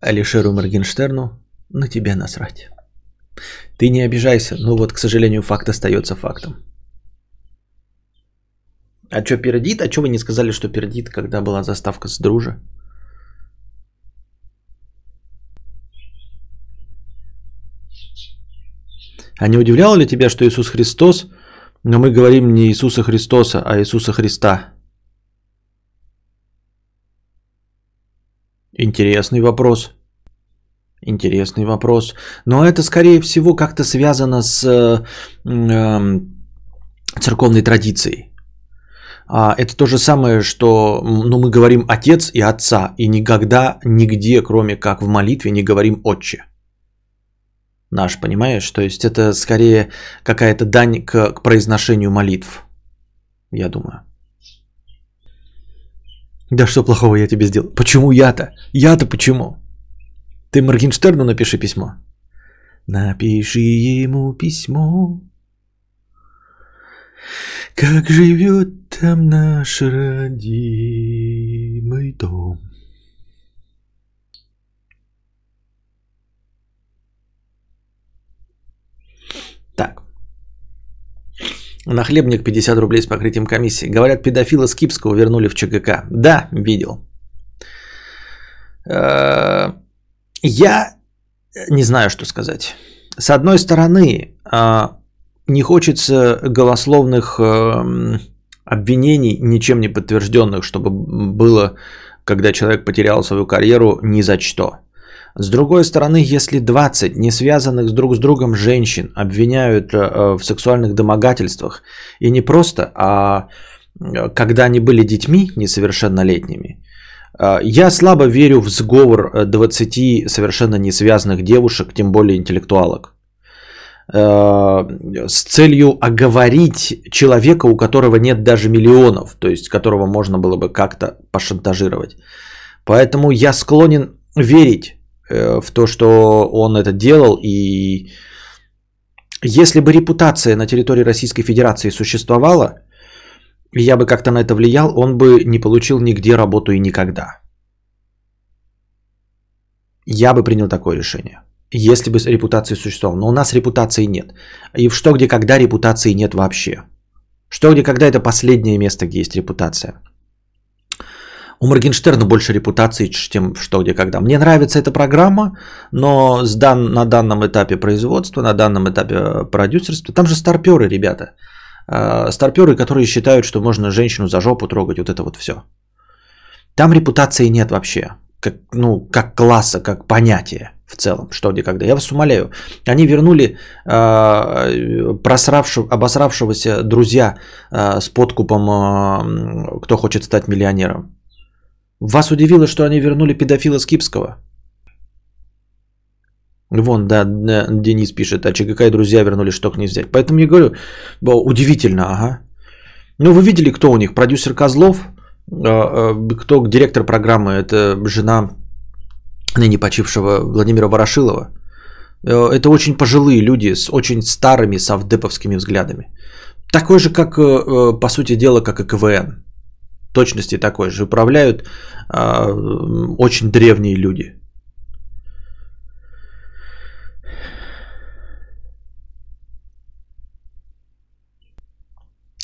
Алишеру Моргенштерну, на тебя насрать. Ты не обижайся, но вот, к сожалению, факт остается фактом. А что пердит? А что вы не сказали, что пердит, когда была заставка с дружа? А не удивляло ли тебя, что Иисус Христос, но мы говорим не Иисуса Христоса, а Иисуса Христа? Интересный вопрос. Интересный вопрос. Но это, скорее всего, как-то связано с э, э, церковной традицией. А, это то же самое, что ну, мы говорим отец и отца, и никогда, нигде, кроме как в молитве, не говорим отче наш, понимаешь? То есть это скорее какая-то дань к, к произношению молитв, я думаю. Да что плохого я тебе сделал? Почему я-то? Я-то почему? Ты Моргенштерну напиши письмо. Напиши ему письмо. Как живет там наш родимый дом. Так. На хлебник 50 рублей с покрытием комиссии. Говорят, педофила Скипского вернули в ЧГК. Да, видел. Э, я не знаю, что сказать. С одной стороны, э, не хочется голословных э, обвинений, ничем не подтвержденных, чтобы было, когда человек потерял свою карьеру ни за что. С другой стороны, если 20 не связанных с друг с другом женщин обвиняют э, в сексуальных домогательствах, и не просто, а когда они были детьми несовершеннолетними, э, я слабо верю в сговор 20 совершенно не связанных девушек, тем более интеллектуалок, с целью оговорить человека, у которого нет даже миллионов, то есть которого можно было бы как-то пошантажировать. Поэтому я склонен верить Э, в то, что он это делал. И если бы репутация на территории Российской Федерации существовала, я бы как-то на это влиял, он бы не получил нигде работу и никогда. Я бы принял такое решение. Если бы репутация существовала. Но у нас репутации нет. И в что, где, когда репутации нет вообще. Что, где, когда это последнее место, где есть репутация. У Моргенштерна больше репутации, чем что где когда. Мне нравится эта программа, но с дан, на данном этапе производства, на данном этапе продюсерства, там же старперы, ребята. А, старперы, которые считают, что можно женщину за жопу трогать, вот это вот все. Там репутации нет вообще, как, ну, как класса, как понятия в целом, что где когда. Я вас умоляю, они вернули э, просравшего, обосравшегося друзья э, с подкупом э, «Кто хочет стать миллионером». Вас удивило, что они вернули педофила Скипского? Вон, да, Денис пишет, а ЧГК и друзья вернули, что к ней взять. Поэтому я говорю, удивительно, ага. Ну, вы видели, кто у них? Продюсер Козлов, а, а, кто директор программы, это жена ныне почившего Владимира Ворошилова. Э, это очень пожилые люди с очень старыми совдеповскими взглядами. Такой же, как, э, э, по сути дела, как и КВН. Точности такой же. Управляют очень древние люди.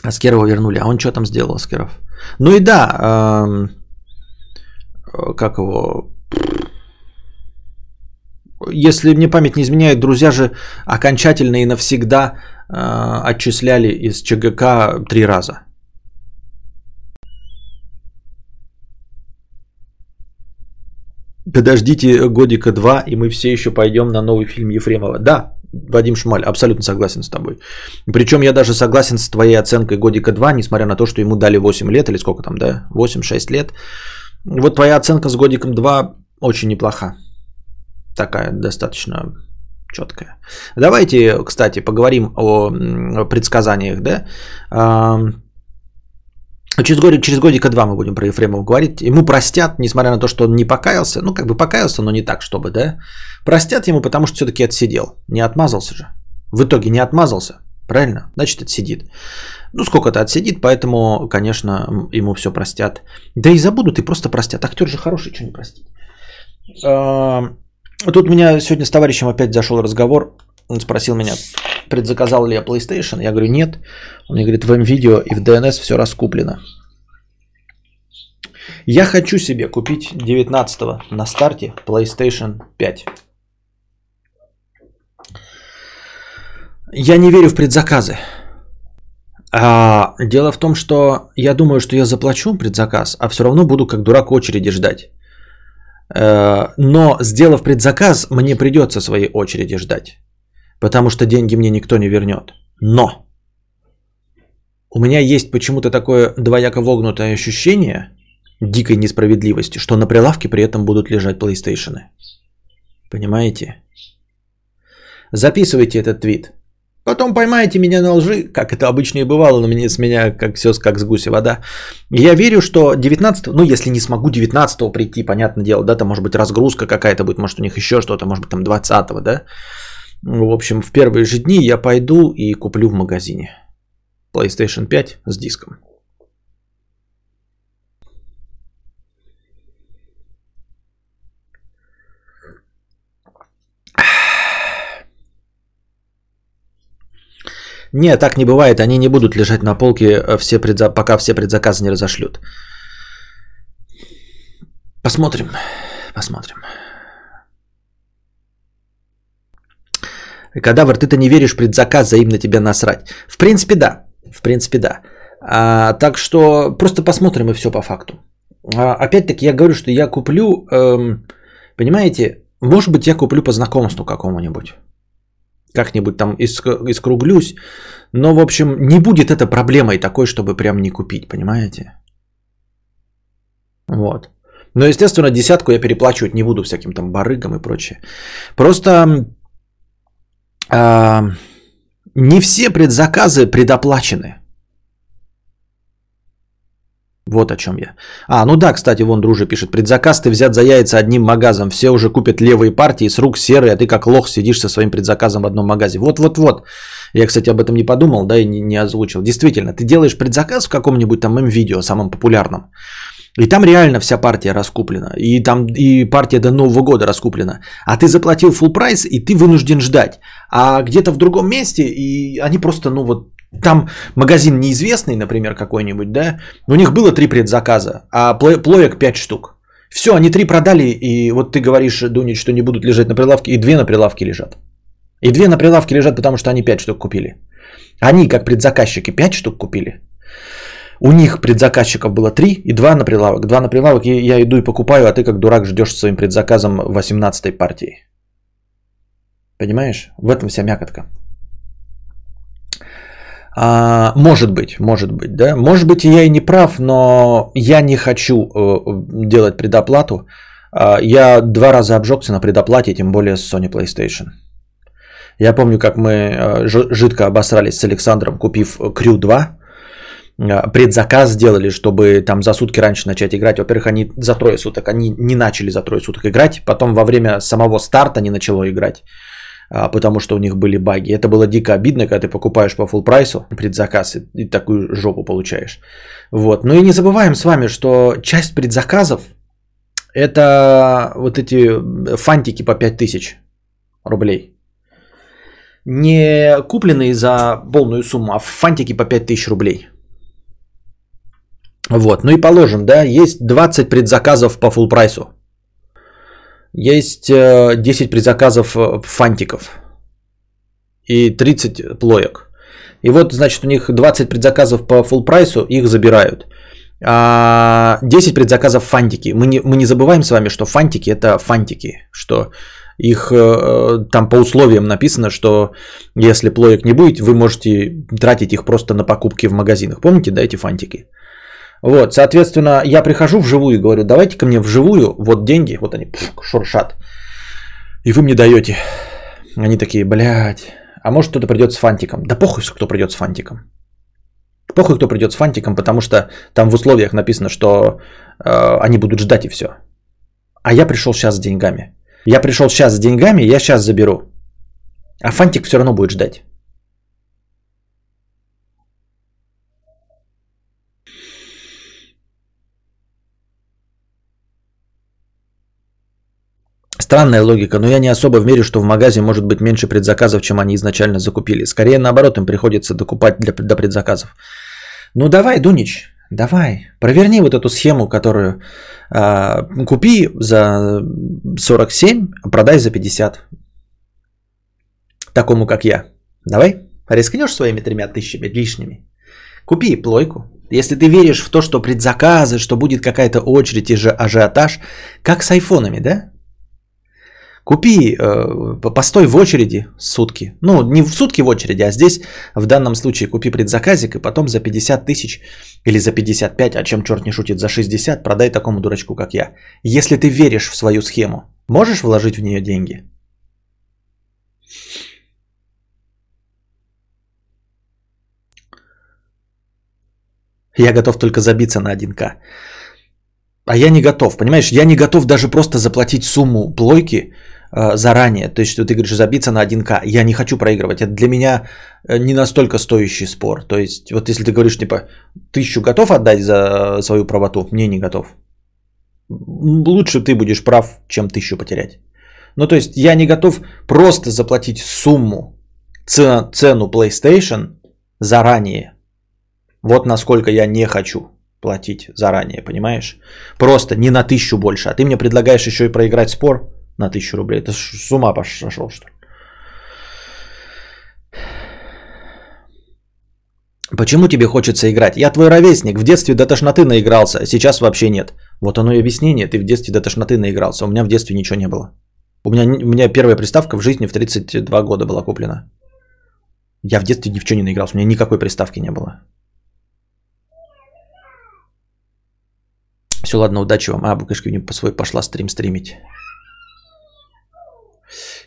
Аскерова вернули. А он что там сделал, Аскеров? Ну и да, как его... Если мне память не изменяет, друзья же окончательно и навсегда э, отчисляли из ЧГК три раза. Подождите годика два, и мы все еще пойдем на новый фильм Ефремова. Да, Вадим Шмаль, абсолютно согласен с тобой. Причем я даже согласен с твоей оценкой годика 2, несмотря на то, что ему дали 8 лет, или сколько там, да, 8-6 лет. Вот твоя оценка с годиком 2 очень неплоха. Такая достаточно четкая. Давайте, кстати, поговорим о предсказаниях, да. Через, годик, через годика два мы будем про Ефремова говорить. Ему простят, несмотря на то, что он не покаялся. Ну, как бы покаялся, но не так, чтобы, да. Простят ему, потому что все-таки отсидел. Не отмазался же. В итоге не отмазался. Правильно? Значит, отсидит. Ну, сколько-то отсидит, поэтому, конечно, ему все простят. Да и забудут, и просто простят. Актер же хороший, что не простить. Тут меня сегодня с товарищем опять зашел разговор. Он спросил меня, предзаказал ли я PlayStation. Я говорю, нет. Он мне говорит, в M-Video и в DNS все раскуплено. Я хочу себе купить 19 на старте PlayStation 5. Я не верю в предзаказы. А, дело в том, что я думаю, что я заплачу предзаказ, а все равно буду как дурак очереди ждать. Э, но сделав предзаказ, мне придется своей очереди ждать потому что деньги мне никто не вернет. Но у меня есть почему-то такое двояко вогнутое ощущение дикой несправедливости, что на прилавке при этом будут лежать PlayStation. Понимаете? Записывайте этот твит. Потом поймаете меня на лжи, как это обычно и бывало, но мне, с меня как все как с гуся вода. Я верю, что 19 ну если не смогу 19 прийти, понятное дело, да, там может быть разгрузка какая-то будет, может у них еще что-то, может быть там 20 да. В общем, в первые же дни я пойду и куплю в магазине PlayStation 5 с диском. Не, так не бывает. Они не будут лежать на полке, э, все предза... пока все предзаказы не разошлют. Посмотрим. Посмотрим. Кадавр, ты-то не веришь в предзаказ, взаимно тебя насрать. В принципе, да. В принципе, да. А, так что просто посмотрим и все по факту. А, опять-таки, я говорю, что я куплю, эм, понимаете, может быть, я куплю по знакомству какому-нибудь. Как-нибудь там искруглюсь. Но, в общем, не будет это проблемой такой, чтобы прям не купить, понимаете? Вот. Но, естественно, десятку я переплачивать не буду всяким там барыгам и прочее. Просто а, не все предзаказы предоплачены. Вот о чем я. А, ну да, кстати, вон друже пишет. Предзаказ ты взят за яйца одним магазом. Все уже купят левые партии, с рук серые, а ты как лох сидишь со своим предзаказом в одном магазе. Вот-вот-вот. Я, кстати, об этом не подумал, да, и не, не озвучил. Действительно, ты делаешь предзаказ в каком-нибудь там М-видео, самом популярном. И там реально вся партия раскуплена. И там и партия до Нового года раскуплена. А ты заплатил full прайс, и ты вынужден ждать. А где-то в другом месте, и они просто, ну вот, там магазин неизвестный, например, какой-нибудь, да, у них было три предзаказа, а плоек 5 штук. Все, они три продали, и вот ты говоришь, Дунич, что не будут лежать на прилавке, и две на прилавке лежат. И две на прилавке лежат, потому что они 5 штук купили. Они, как предзаказчики, 5 штук купили. У них предзаказчиков было 3 и 2 на прилавок. 2 на прилавок, я иду и покупаю, а ты как дурак ждешь своим предзаказом 18 партии. Понимаешь? В этом вся мякотка. А, может быть, может быть, да. Может быть, я и не прав, но я не хочу э, делать предоплату. А, я два раза обжегся на предоплате, тем более с Sony PlayStation. Я помню, как мы э, жидко обосрались с Александром, купив Crew 2. Э, предзаказ сделали, чтобы там за сутки раньше начать играть. Во-первых, они за трое суток, они не начали за трое суток играть. Потом во время самого старта не начало играть, а, потому что у них были баги. Это было дико обидно, когда ты покупаешь по full прайсу предзаказ и такую жопу получаешь. Вот. Ну и не забываем с вами, что часть предзаказов это вот эти фантики по 5000 рублей не купленные за полную сумму, а фантики по 5000 рублей. Вот, ну и положим, да, есть 20 предзаказов по full прайсу. Есть 10 э, предзаказов э, фантиков и 30 плоек. И вот, значит, у них 20 предзаказов по full прайсу, их забирают. А 10 предзаказов фантики. Мы не, мы не забываем с вами, что фантики это фантики, что их э, там по условиям написано, что если плоек не будет, вы можете тратить их просто на покупки в магазинах. Помните, да, эти фантики? Вот, соответственно, я прихожу вживую и говорю, давайте ко мне вживую, вот деньги, вот они пфф, шуршат. И вы мне даете. Они такие, блядь, а может кто-то придет с фантиком. Да похуй, кто придет с фантиком. Похуй, кто придет с фантиком, потому что там в условиях написано, что э, они будут ждать и все. А я пришел сейчас с деньгами. Я пришел сейчас с деньгами, я сейчас заберу. А фантик все равно будет ждать. Странная логика, но я не особо верю, что в магазе может быть меньше предзаказов, чем они изначально закупили. Скорее наоборот, им приходится докупать для, до предзаказов. Ну давай, Дунич, Давай, проверни вот эту схему, которую э, купи за 47, а продай за 50. Такому, как я. Давай, рискнешь своими тремя тысячами лишними. Купи плойку. Если ты веришь в то, что предзаказы, что будет какая-то очередь и же ажиотаж, как с айфонами, да? Купи, э, постой в очереди сутки. Ну, не в сутки в очереди, а здесь в данном случае купи предзаказик и потом за 50 тысяч или за 55, а чем черт не шутит, за 60 продай такому дурачку, как я. Если ты веришь в свою схему, можешь вложить в нее деньги? Я готов только забиться на 1К. А я не готов, понимаешь? Я не готов даже просто заплатить сумму плойки, заранее. То есть, что ты говоришь, забиться на 1К. Я не хочу проигрывать. Это для меня э, не настолько стоящий спор. То есть, вот если ты говоришь, типа, тысячу готов отдать за свою правоту, мне не готов. Лучше ты будешь прав, чем тысячу потерять. Ну, то есть, я не готов просто заплатить сумму, цену PlayStation заранее. Вот насколько я не хочу платить заранее, понимаешь? Просто не на тысячу больше. А ты мне предлагаешь еще и проиграть спор на тысячу рублей. Это с ума пошел, что ли? Почему тебе хочется играть? Я твой ровесник, в детстве до тошноты наигрался, сейчас вообще нет. Вот оно и объяснение, ты в детстве до тошноты наигрался, у меня в детстве ничего не было. У меня, у меня первая приставка в жизни в 32 года была куплена. Я в детстве ни в чем не наигрался, у меня никакой приставки не было. Все, ладно, удачи вам. А, букашки не по свой пошла стрим стримить.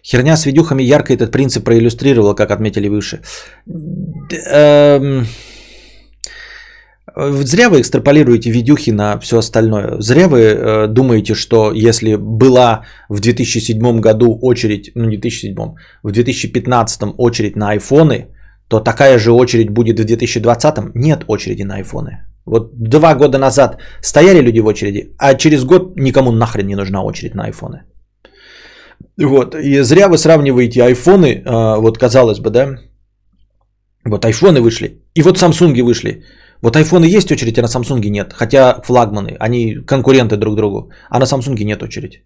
Херня с видюхами ярко этот принцип проиллюстрировала, как отметили выше. Эм... Зря вы экстраполируете видюхи на все остальное. Зря вы э, думаете, что если была в 2007 году очередь, ну не 2007, в 2015 очередь на айфоны, то такая же очередь будет в 2020. Нет очереди на айфоны. Вот два года назад стояли люди в очереди, а через год никому нахрен не нужна очередь на айфоны. Вот, и зря вы сравниваете айфоны, а, вот казалось бы, да, вот айфоны вышли, и вот самсунги вышли. Вот айфоны есть очередь, а на самсунге нет, хотя флагманы, они конкуренты друг другу, а на самсунге нет очередь.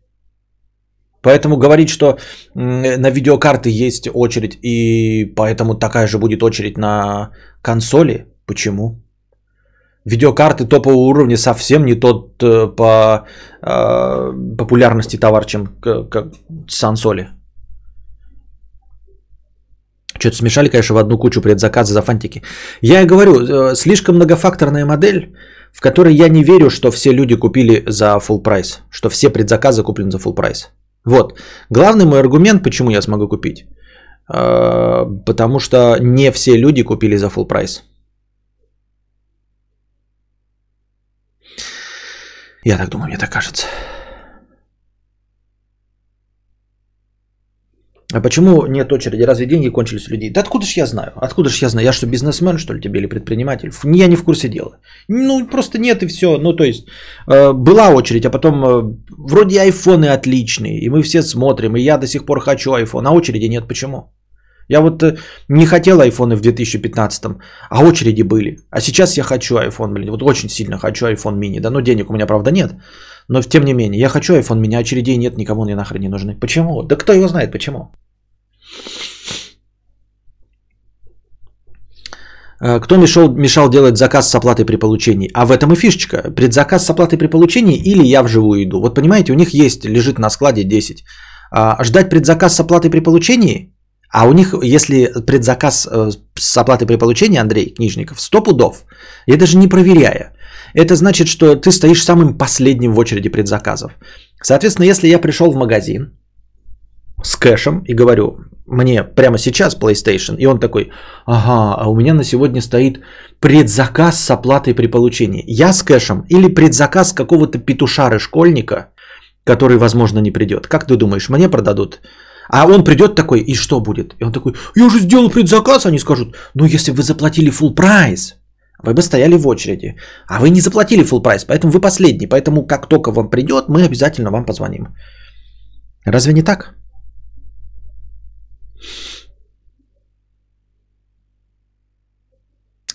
Поэтому говорить, что на видеокарты есть очередь, и поэтому такая же будет очередь на консоли, почему? Видеокарты топового уровня совсем не тот э, по э, популярности товар, чем как, сансоли. Что-то смешали, конечно, в одну кучу предзаказы за фантики. Я и говорю, э, слишком многофакторная модель, в которой я не верю, что все люди купили за full прайс, что все предзаказы куплены за full прайс. Вот. Главный мой аргумент, почему я смогу купить. Потому что не все люди купили за full прайс. Я так думаю, мне так кажется. А почему нет очереди? Разве деньги кончились у людей? Да откуда ж я знаю? Откуда ж я знаю? Я что, бизнесмен, что ли, тебе или предприниматель? Я не в курсе дела. Ну, просто нет и все. Ну, то есть, э, была очередь, а потом э, вроде айфоны отличные, и мы все смотрим, и я до сих пор хочу iPhone, а очереди нет. Почему? Я вот э, не хотел айфоны в 2015, а очереди были. А сейчас я хочу iPhone, блин, вот очень сильно хочу iPhone mini, да, но денег у меня, правда, нет. Но тем не менее, я хочу iPhone mini, а очередей нет, никому они нахрен не нужны. Почему? Да кто его знает, почему? Э, кто мешал, мешал делать заказ с оплатой при получении? А в этом и фишечка. Предзаказ с оплатой при получении или я вживую иду. Вот понимаете, у них есть, лежит на складе 10. А ждать предзаказ с оплатой при получении? А у них, если предзаказ э, с оплатой при получении, Андрей Книжников, 100 пудов, я даже не проверяя. Это значит, что ты стоишь самым последним в очереди предзаказов. Соответственно, если я пришел в магазин с кэшем и говорю, мне прямо сейчас PlayStation, и он такой, ага, а у меня на сегодня стоит предзаказ с оплатой при получении. Я с кэшем или предзаказ какого-то петушары-школьника, который, возможно, не придет. Как ты думаешь, мне продадут? А он придет такой, и что будет? И он такой, я уже сделал предзаказ, они скажут, ну если вы заплатили full прайс, вы бы стояли в очереди. А вы не заплатили full прайс, поэтому вы последний. Поэтому как только вам придет, мы обязательно вам позвоним. Разве не так?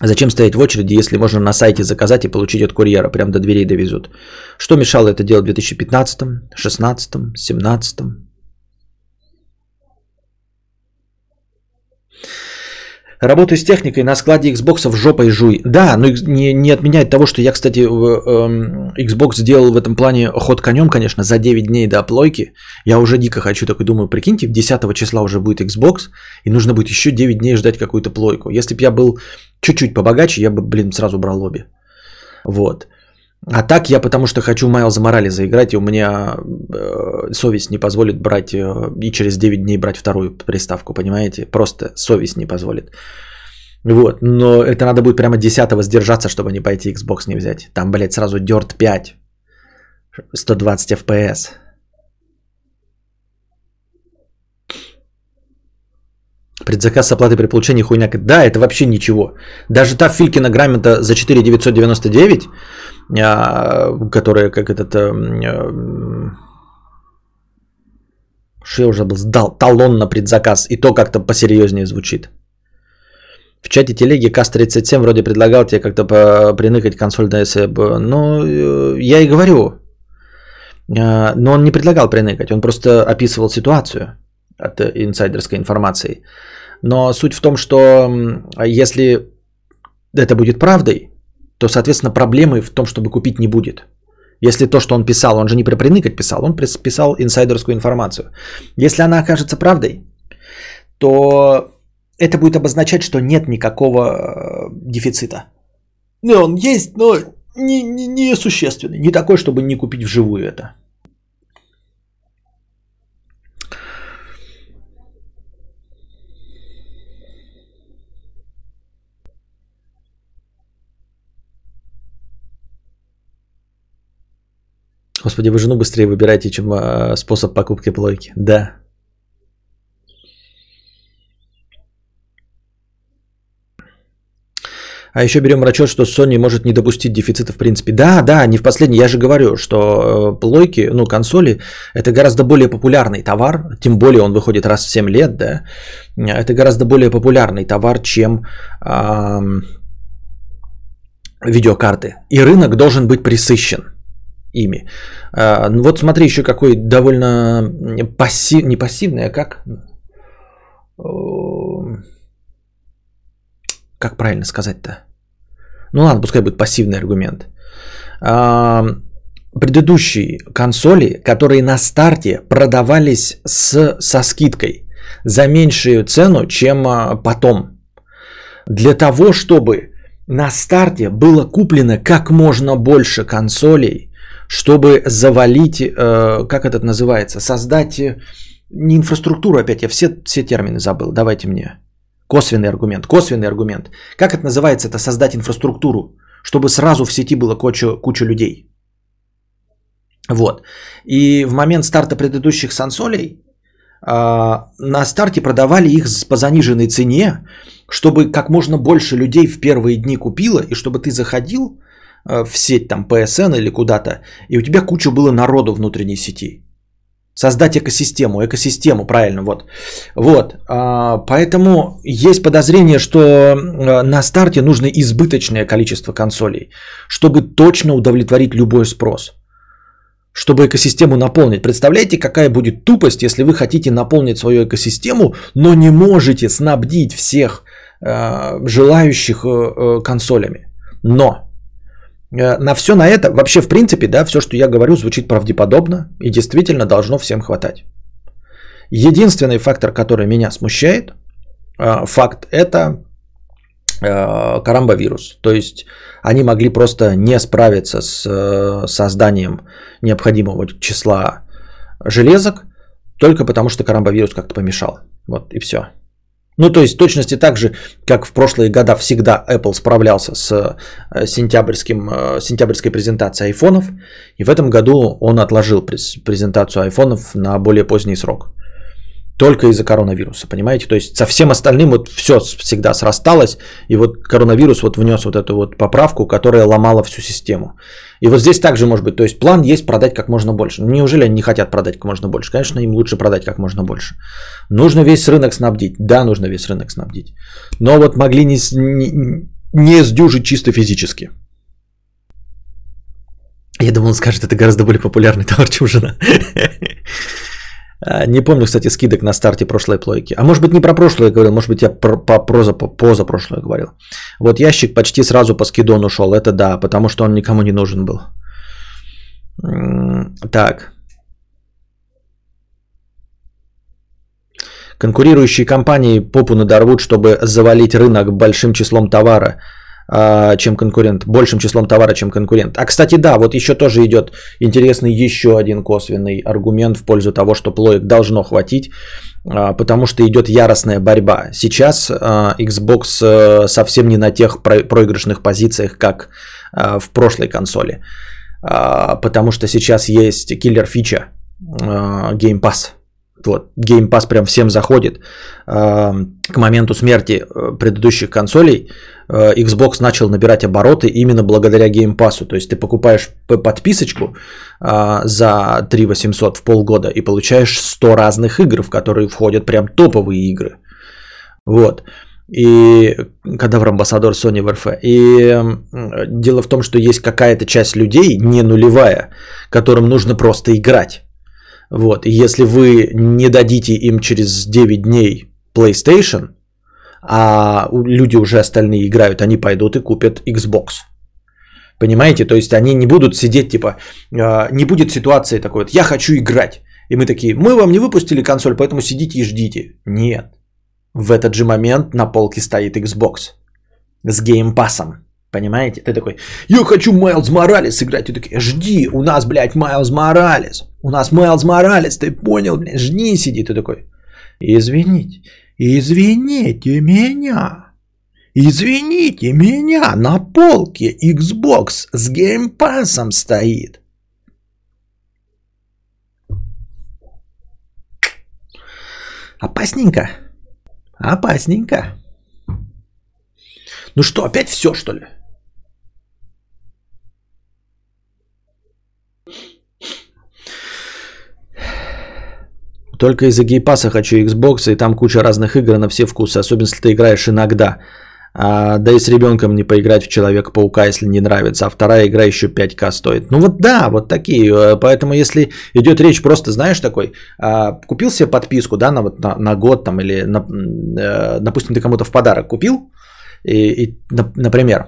Зачем стоять в очереди, если можно на сайте заказать и получить от курьера, прям до дверей довезут? Что мешало это делать в 2015, 2016, 2017? Работаю с техникой на складе Xbox жопой жуй. Да, но не, не отменяет того, что я, кстати, в, э, Xbox сделал в этом плане ход конем, конечно, за 9 дней до плойки. Я уже дико хочу, такой думаю, прикиньте, 10 числа уже будет Xbox, и нужно будет еще 9 дней ждать какую-то плойку. Если бы я был чуть-чуть побогаче, я бы, блин, сразу брал лобби. Вот. А так я потому что хочу Майлза Морали заиграть, и у меня э, совесть не позволит брать э, и через 9 дней брать вторую приставку, понимаете? Просто совесть не позволит. Вот, но это надо будет прямо 10 сдержаться, чтобы не пойти Xbox не взять. Там, блядь, сразу Dirt 5, 120 FPS. Предзаказ с оплатой при получении хуйня. Да, это вообще ничего. Даже та Филькина грамота за 4999, а, которая как этот... Эм, что я уже забыл, сдал талон на предзаказ. И то как-то посерьезнее звучит. В чате телеги КАС-37 вроде предлагал тебе как-то приныкать консоль DSB. Ну, э, я и говорю. А, но он не предлагал приныкать, он просто описывал ситуацию от инсайдерской информации. Но суть в том, что если это будет правдой, то, соответственно, проблемы в том, чтобы купить не будет. Если то, что он писал, он же не про писал, он писал инсайдерскую информацию. Если она окажется правдой, то это будет обозначать, что нет никакого э, дефицита. Ну, он есть, но не, не, не существенный. Не такой, чтобы не купить вживую это. Господи, вы жену быстрее выбираете, чем э, способ покупки плойки. Да. А еще берем расчет, что Sony может не допустить дефицита в принципе. Да, да, не в последний. Я же говорю, что э, плойки, ну, консоли, это гораздо более популярный товар. Тем более он выходит раз в 7 лет, да. Это гораздо более популярный товар, чем э, видеокарты. И рынок должен быть присыщен ими. А, ну вот смотри, еще какой довольно пассив, не пассивный, а как? Как правильно сказать-то? Ну ладно, пускай будет пассивный аргумент. А, предыдущие консоли, которые на старте продавались с, со скидкой. за меньшую цену, чем а, потом. Для того, чтобы на старте было куплено как можно больше консолей, чтобы завалить, э, как это называется, создать э, не инфраструктуру опять, я все, все термины забыл, давайте мне. Косвенный аргумент, косвенный аргумент. Как это называется, это создать инфраструктуру, чтобы сразу в сети было куча, куча людей. Вот. И в момент старта предыдущих сансолей а, на старте продавали их по заниженной цене, чтобы как можно больше людей в первые дни купило, и чтобы ты заходил в сеть там PSN или куда-то, и у тебя куча было народу внутренней сети. Создать экосистему, экосистему, правильно, вот. Вот, а, поэтому есть подозрение, что на старте нужно избыточное количество консолей, чтобы точно удовлетворить любой спрос – чтобы экосистему наполнить. Представляете, какая будет тупость, если вы хотите наполнить свою экосистему, но не можете снабдить всех э, желающих э, э консолями. Но э, на все на это, вообще в принципе, да, все, что я говорю, звучит правдеподобно и действительно должно всем хватать. Единственный фактор, который меня смущает, э, факт это Э, карамбовирус. То есть они могли просто не справиться с э, созданием необходимого числа железок, только потому что карамбовирус как-то помешал. Вот и все. Ну, то есть, точности так же, как в прошлые года всегда Apple справлялся с э, сентябрьским, сентябрьской презентацией айфонов, и в этом году он отложил презентацию айфонов на более поздний срок. Только из-за коронавируса, понимаете? То есть со всем остальным вот все всегда срасталось, и вот коронавирус вот внес вот эту вот поправку, которая ломала всю систему. И вот здесь также может быть, то есть план есть продать как можно больше. Неужели они не хотят продать как можно больше? Конечно, им лучше продать как можно больше. Нужно весь рынок снабдить. Да, нужно весь рынок снабдить. Но вот могли не, не, не сдюжить чисто физически. Я думал, он скажет, это гораздо более популярный товар, чем жена. А, не помню, кстати, скидок на старте прошлой плойки. А может быть не про прошлое говорил, может быть я про, по проза, по, позапрошлое говорил. Вот ящик почти сразу по скидону шел, это да, потому что он никому не нужен был. Так. Конкурирующие компании попу надорвут, чтобы завалить рынок большим числом товара. А, чем конкурент, большим числом товара, чем конкурент. А кстати, да, вот еще тоже идет интересный еще один косвенный аргумент в пользу того, что плоек должно хватить, а, потому что идет яростная борьба. Сейчас а, Xbox э, совсем не на тех проигрышных позициях, как в прошлой консоли, потому что сейчас есть киллер фича Game Pass. Вот, Game Pass прям всем заходит. К моменту смерти э, предыдущих консолей Э, Xbox начал набирать обороты именно благодаря Game Pass. То есть ты покупаешь подписочку а, за 3 800 в полгода и получаешь 100 разных игр, в которые входят прям топовые игры. Вот. И когда в амбассадор Sony в РФ. И дело в том, что есть какая-то часть людей, не нулевая, которым нужно просто играть. Вот. И если вы не дадите им через 9 дней PlayStation, а люди уже остальные играют, они пойдут и купят Xbox. Понимаете? То есть они не будут сидеть, типа, а, не будет ситуации такой вот, я хочу играть. И мы такие, мы вам не выпустили консоль, поэтому сидите и ждите. Нет. В этот же момент на полке стоит Xbox с геймпасом. Понимаете? Ты такой, я хочу Майлз Моралес играть. Ты такой, жди, у нас, блядь, Майлз Моралес. У нас Майлз Моралес, ты понял, блядь, жди, сиди. Ты такой, извините, Извините меня. Извините меня, на полке Xbox с геймпасом стоит. Опасненько. Опасненько. Ну что, опять все, что ли? Только из-за гейпаса хочу Xbox, и там куча разных игр на все вкусы, особенно если ты играешь иногда. А, да и с ребенком не поиграть в Человека-паука, если не нравится. А вторая игра еще 5к стоит. Ну вот да, вот такие. Э, поэтому если идет речь просто, знаешь, такой, а, купил себе подписку, да, на, вот, на, на год там, или, на, э, допустим, ты кому-то в подарок купил, и, и например,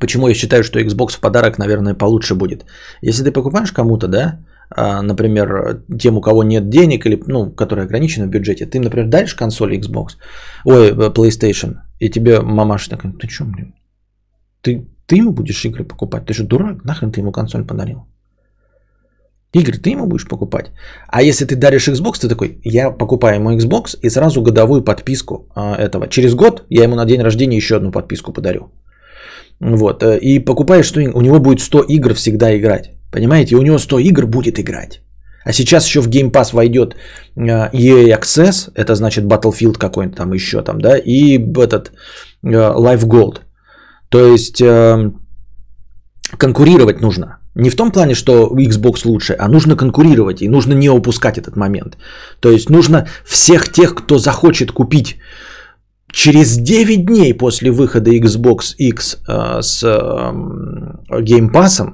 Почему я считаю, что Xbox в подарок, наверное, получше будет? Если ты покупаешь кому-то, да, например, тем, у кого нет денег или, ну, которые ограничены в бюджете, ты, например, даришь консоль Xbox, ой, э, PlayStation, и тебе мамаша такая, ты что, блин, ты, ты ему будешь игры покупать? Ты же дурак, нахрен ты ему консоль подарил? Игры ты ему будешь покупать. А если ты даришь Xbox, ты такой, я покупаю ему Xbox и сразу годовую подписку а, этого. Через год я ему на день рождения еще одну подписку подарю. Вот. Э, и покупаешь, что у него будет 100 игр всегда играть. Понимаете? У него 100 игр будет играть. А сейчас еще в Game Pass войдет э, EA Access, это значит Battlefield какой-нибудь там еще там, да, и этот э, Live Gold. То есть конкурировать нужно. Не в том плане, что Xbox лучше, а нужно конкурировать и нужно не упускать этот момент. То есть нужно всех тех, кто захочет купить через 9 дней после выхода Xbox X э, с э, Game Pass,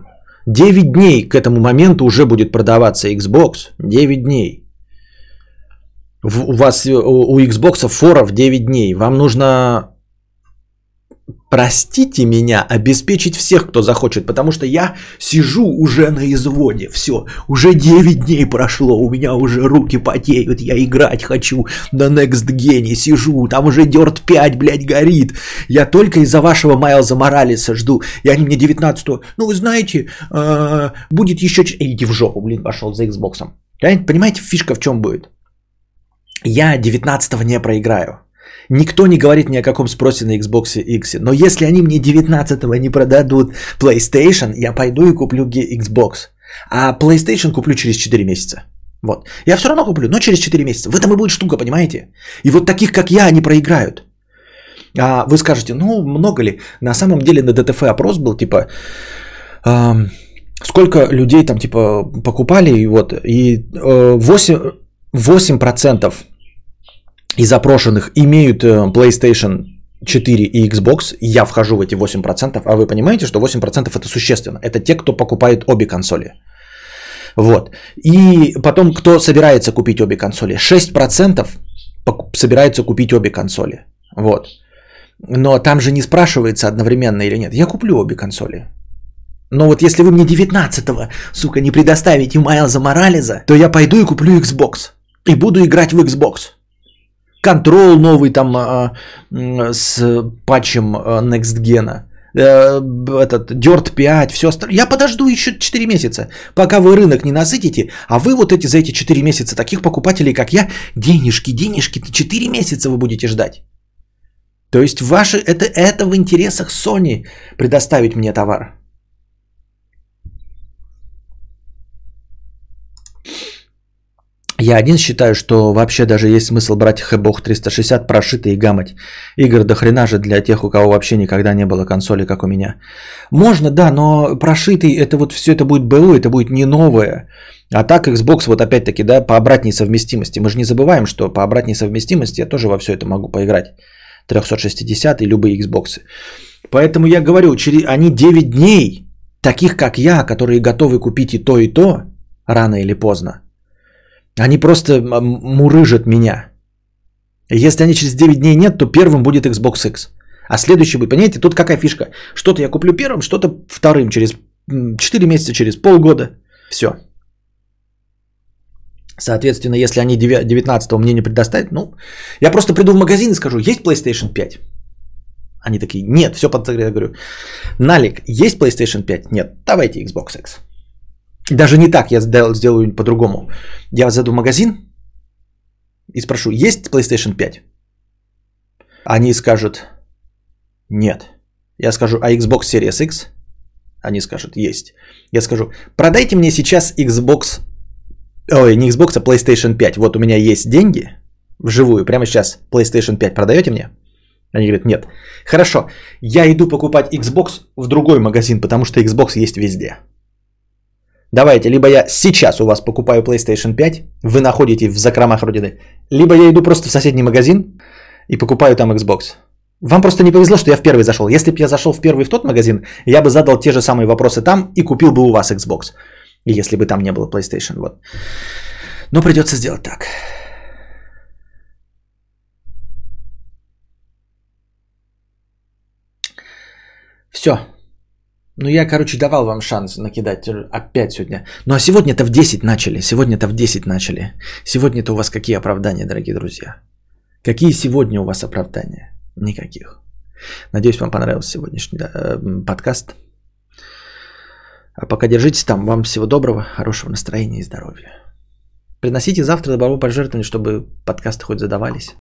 9 дней к этому моменту уже будет продаваться Xbox. 9 дней. У вас э, у Xbox форов 9 дней. Вам нужно простите меня, обеспечить всех, кто захочет, потому что я сижу уже на изводе, все, уже 9 дней прошло, у меня уже руки потеют, я играть хочу на Next Gen, сижу, там уже Dirt 5, блядь, горит, я только из-за вашего Майлза Моралеса жду, и они мне 19 ну вы знаете, э, будет еще, идите в жопу, блин, пошел за Xbox. Понимаете, фишка в чем будет? Я 19 не проиграю. Никто не говорит ни о каком спросе на Xbox X. Но если они мне 19-го не продадут PlayStation, я пойду и куплю Xbox. А PlayStation куплю через 4 месяца. Вот. Я все равно куплю, но через 4 месяца. В этом и будет штука, понимаете? И вот таких, как я, они проиграют. А вы скажете, ну, много ли? На самом деле на ДТФ опрос был, типа, э, сколько людей там, типа, покупали, и вот, и э, 8, 8% из запрошенных имеют э, PlayStation 4 и Xbox, я вхожу в эти 8%, а вы понимаете, что 8% это существенно. Это те, кто покупает обе консоли. Вот. И потом, кто собирается купить обе консоли? 6% собирается купить обе консоли. Вот. Но там же не спрашивается одновременно или нет. Я куплю обе консоли. Но вот если вы мне 19-го, сука, не предоставите Майлза Морализа, то я пойду и куплю Xbox. И буду играть в Xbox. Control новый там а, с патчем а, Next Gen. Э, этот Dirt 5, все остальное. Я подожду еще 4 месяца, пока вы рынок не насытите, а вы вот эти за эти 4 месяца, таких покупателей, как я, денежки, денежки, 4 месяца вы будете ждать. То есть ваши, это, это в интересах Sony предоставить мне товар. Я один считаю, что вообще даже есть смысл брать Хэбох 360 прошитый и гамать. Игр до хрена же для тех, у кого вообще никогда не было консоли, как у меня. Можно, да, но прошитый, это вот все это будет БУ, это будет не новое. А так Xbox вот опять-таки, да, по обратной совместимости. Мы же не забываем, что по обратной совместимости я тоже во все это могу поиграть. 360 и любые Xbox. Поэтому я говорю, они 9 дней, таких как я, которые готовы купить и то, и то, рано или поздно, они просто мурыжат меня. Если они через 9 дней нет, то первым будет Xbox X. А следующий будет, понимаете, тут какая фишка? Что-то я куплю первым, что-то вторым, через 4 месяца, через полгода. Все. Соответственно, если они 19 мне не предоставят, ну, я просто приду в магазин и скажу, есть PlayStation 5? Они такие, нет, все под я говорю. Налик, есть PlayStation 5? Нет, давайте Xbox X. Даже не так, я сделаю по-другому. Я зайду в магазин и спрошу, есть PlayStation 5? Они скажут, нет. Я скажу, а Xbox Series X? Они скажут, есть. Я скажу, продайте мне сейчас Xbox, ой, не Xbox, а PlayStation 5. Вот у меня есть деньги, вживую, прямо сейчас PlayStation 5 продаете мне? Они говорят, нет. Хорошо, я иду покупать Xbox в другой магазин, потому что Xbox есть везде. Давайте, либо я сейчас у вас покупаю PlayStation 5, вы находите в закромах Родины, либо я иду просто в соседний магазин и покупаю там Xbox. Вам просто не повезло, что я в первый зашел. Если бы я зашел в первый в тот магазин, я бы задал те же самые вопросы там и купил бы у вас Xbox. Если бы там не было PlayStation. Вот. Но придется сделать так. Все. Ну, я, короче, давал вам шанс накидать опять сегодня. Ну, а сегодня-то в 10 начали. Сегодня-то в 10 начали. Сегодня-то у вас какие оправдания, дорогие друзья? Какие сегодня у вас оправдания? Никаких. Надеюсь, вам понравился сегодняшний э, подкаст. А пока держитесь там. Вам всего доброго, хорошего настроения и здоровья. Приносите завтра добро пожертвования, чтобы подкасты хоть задавались.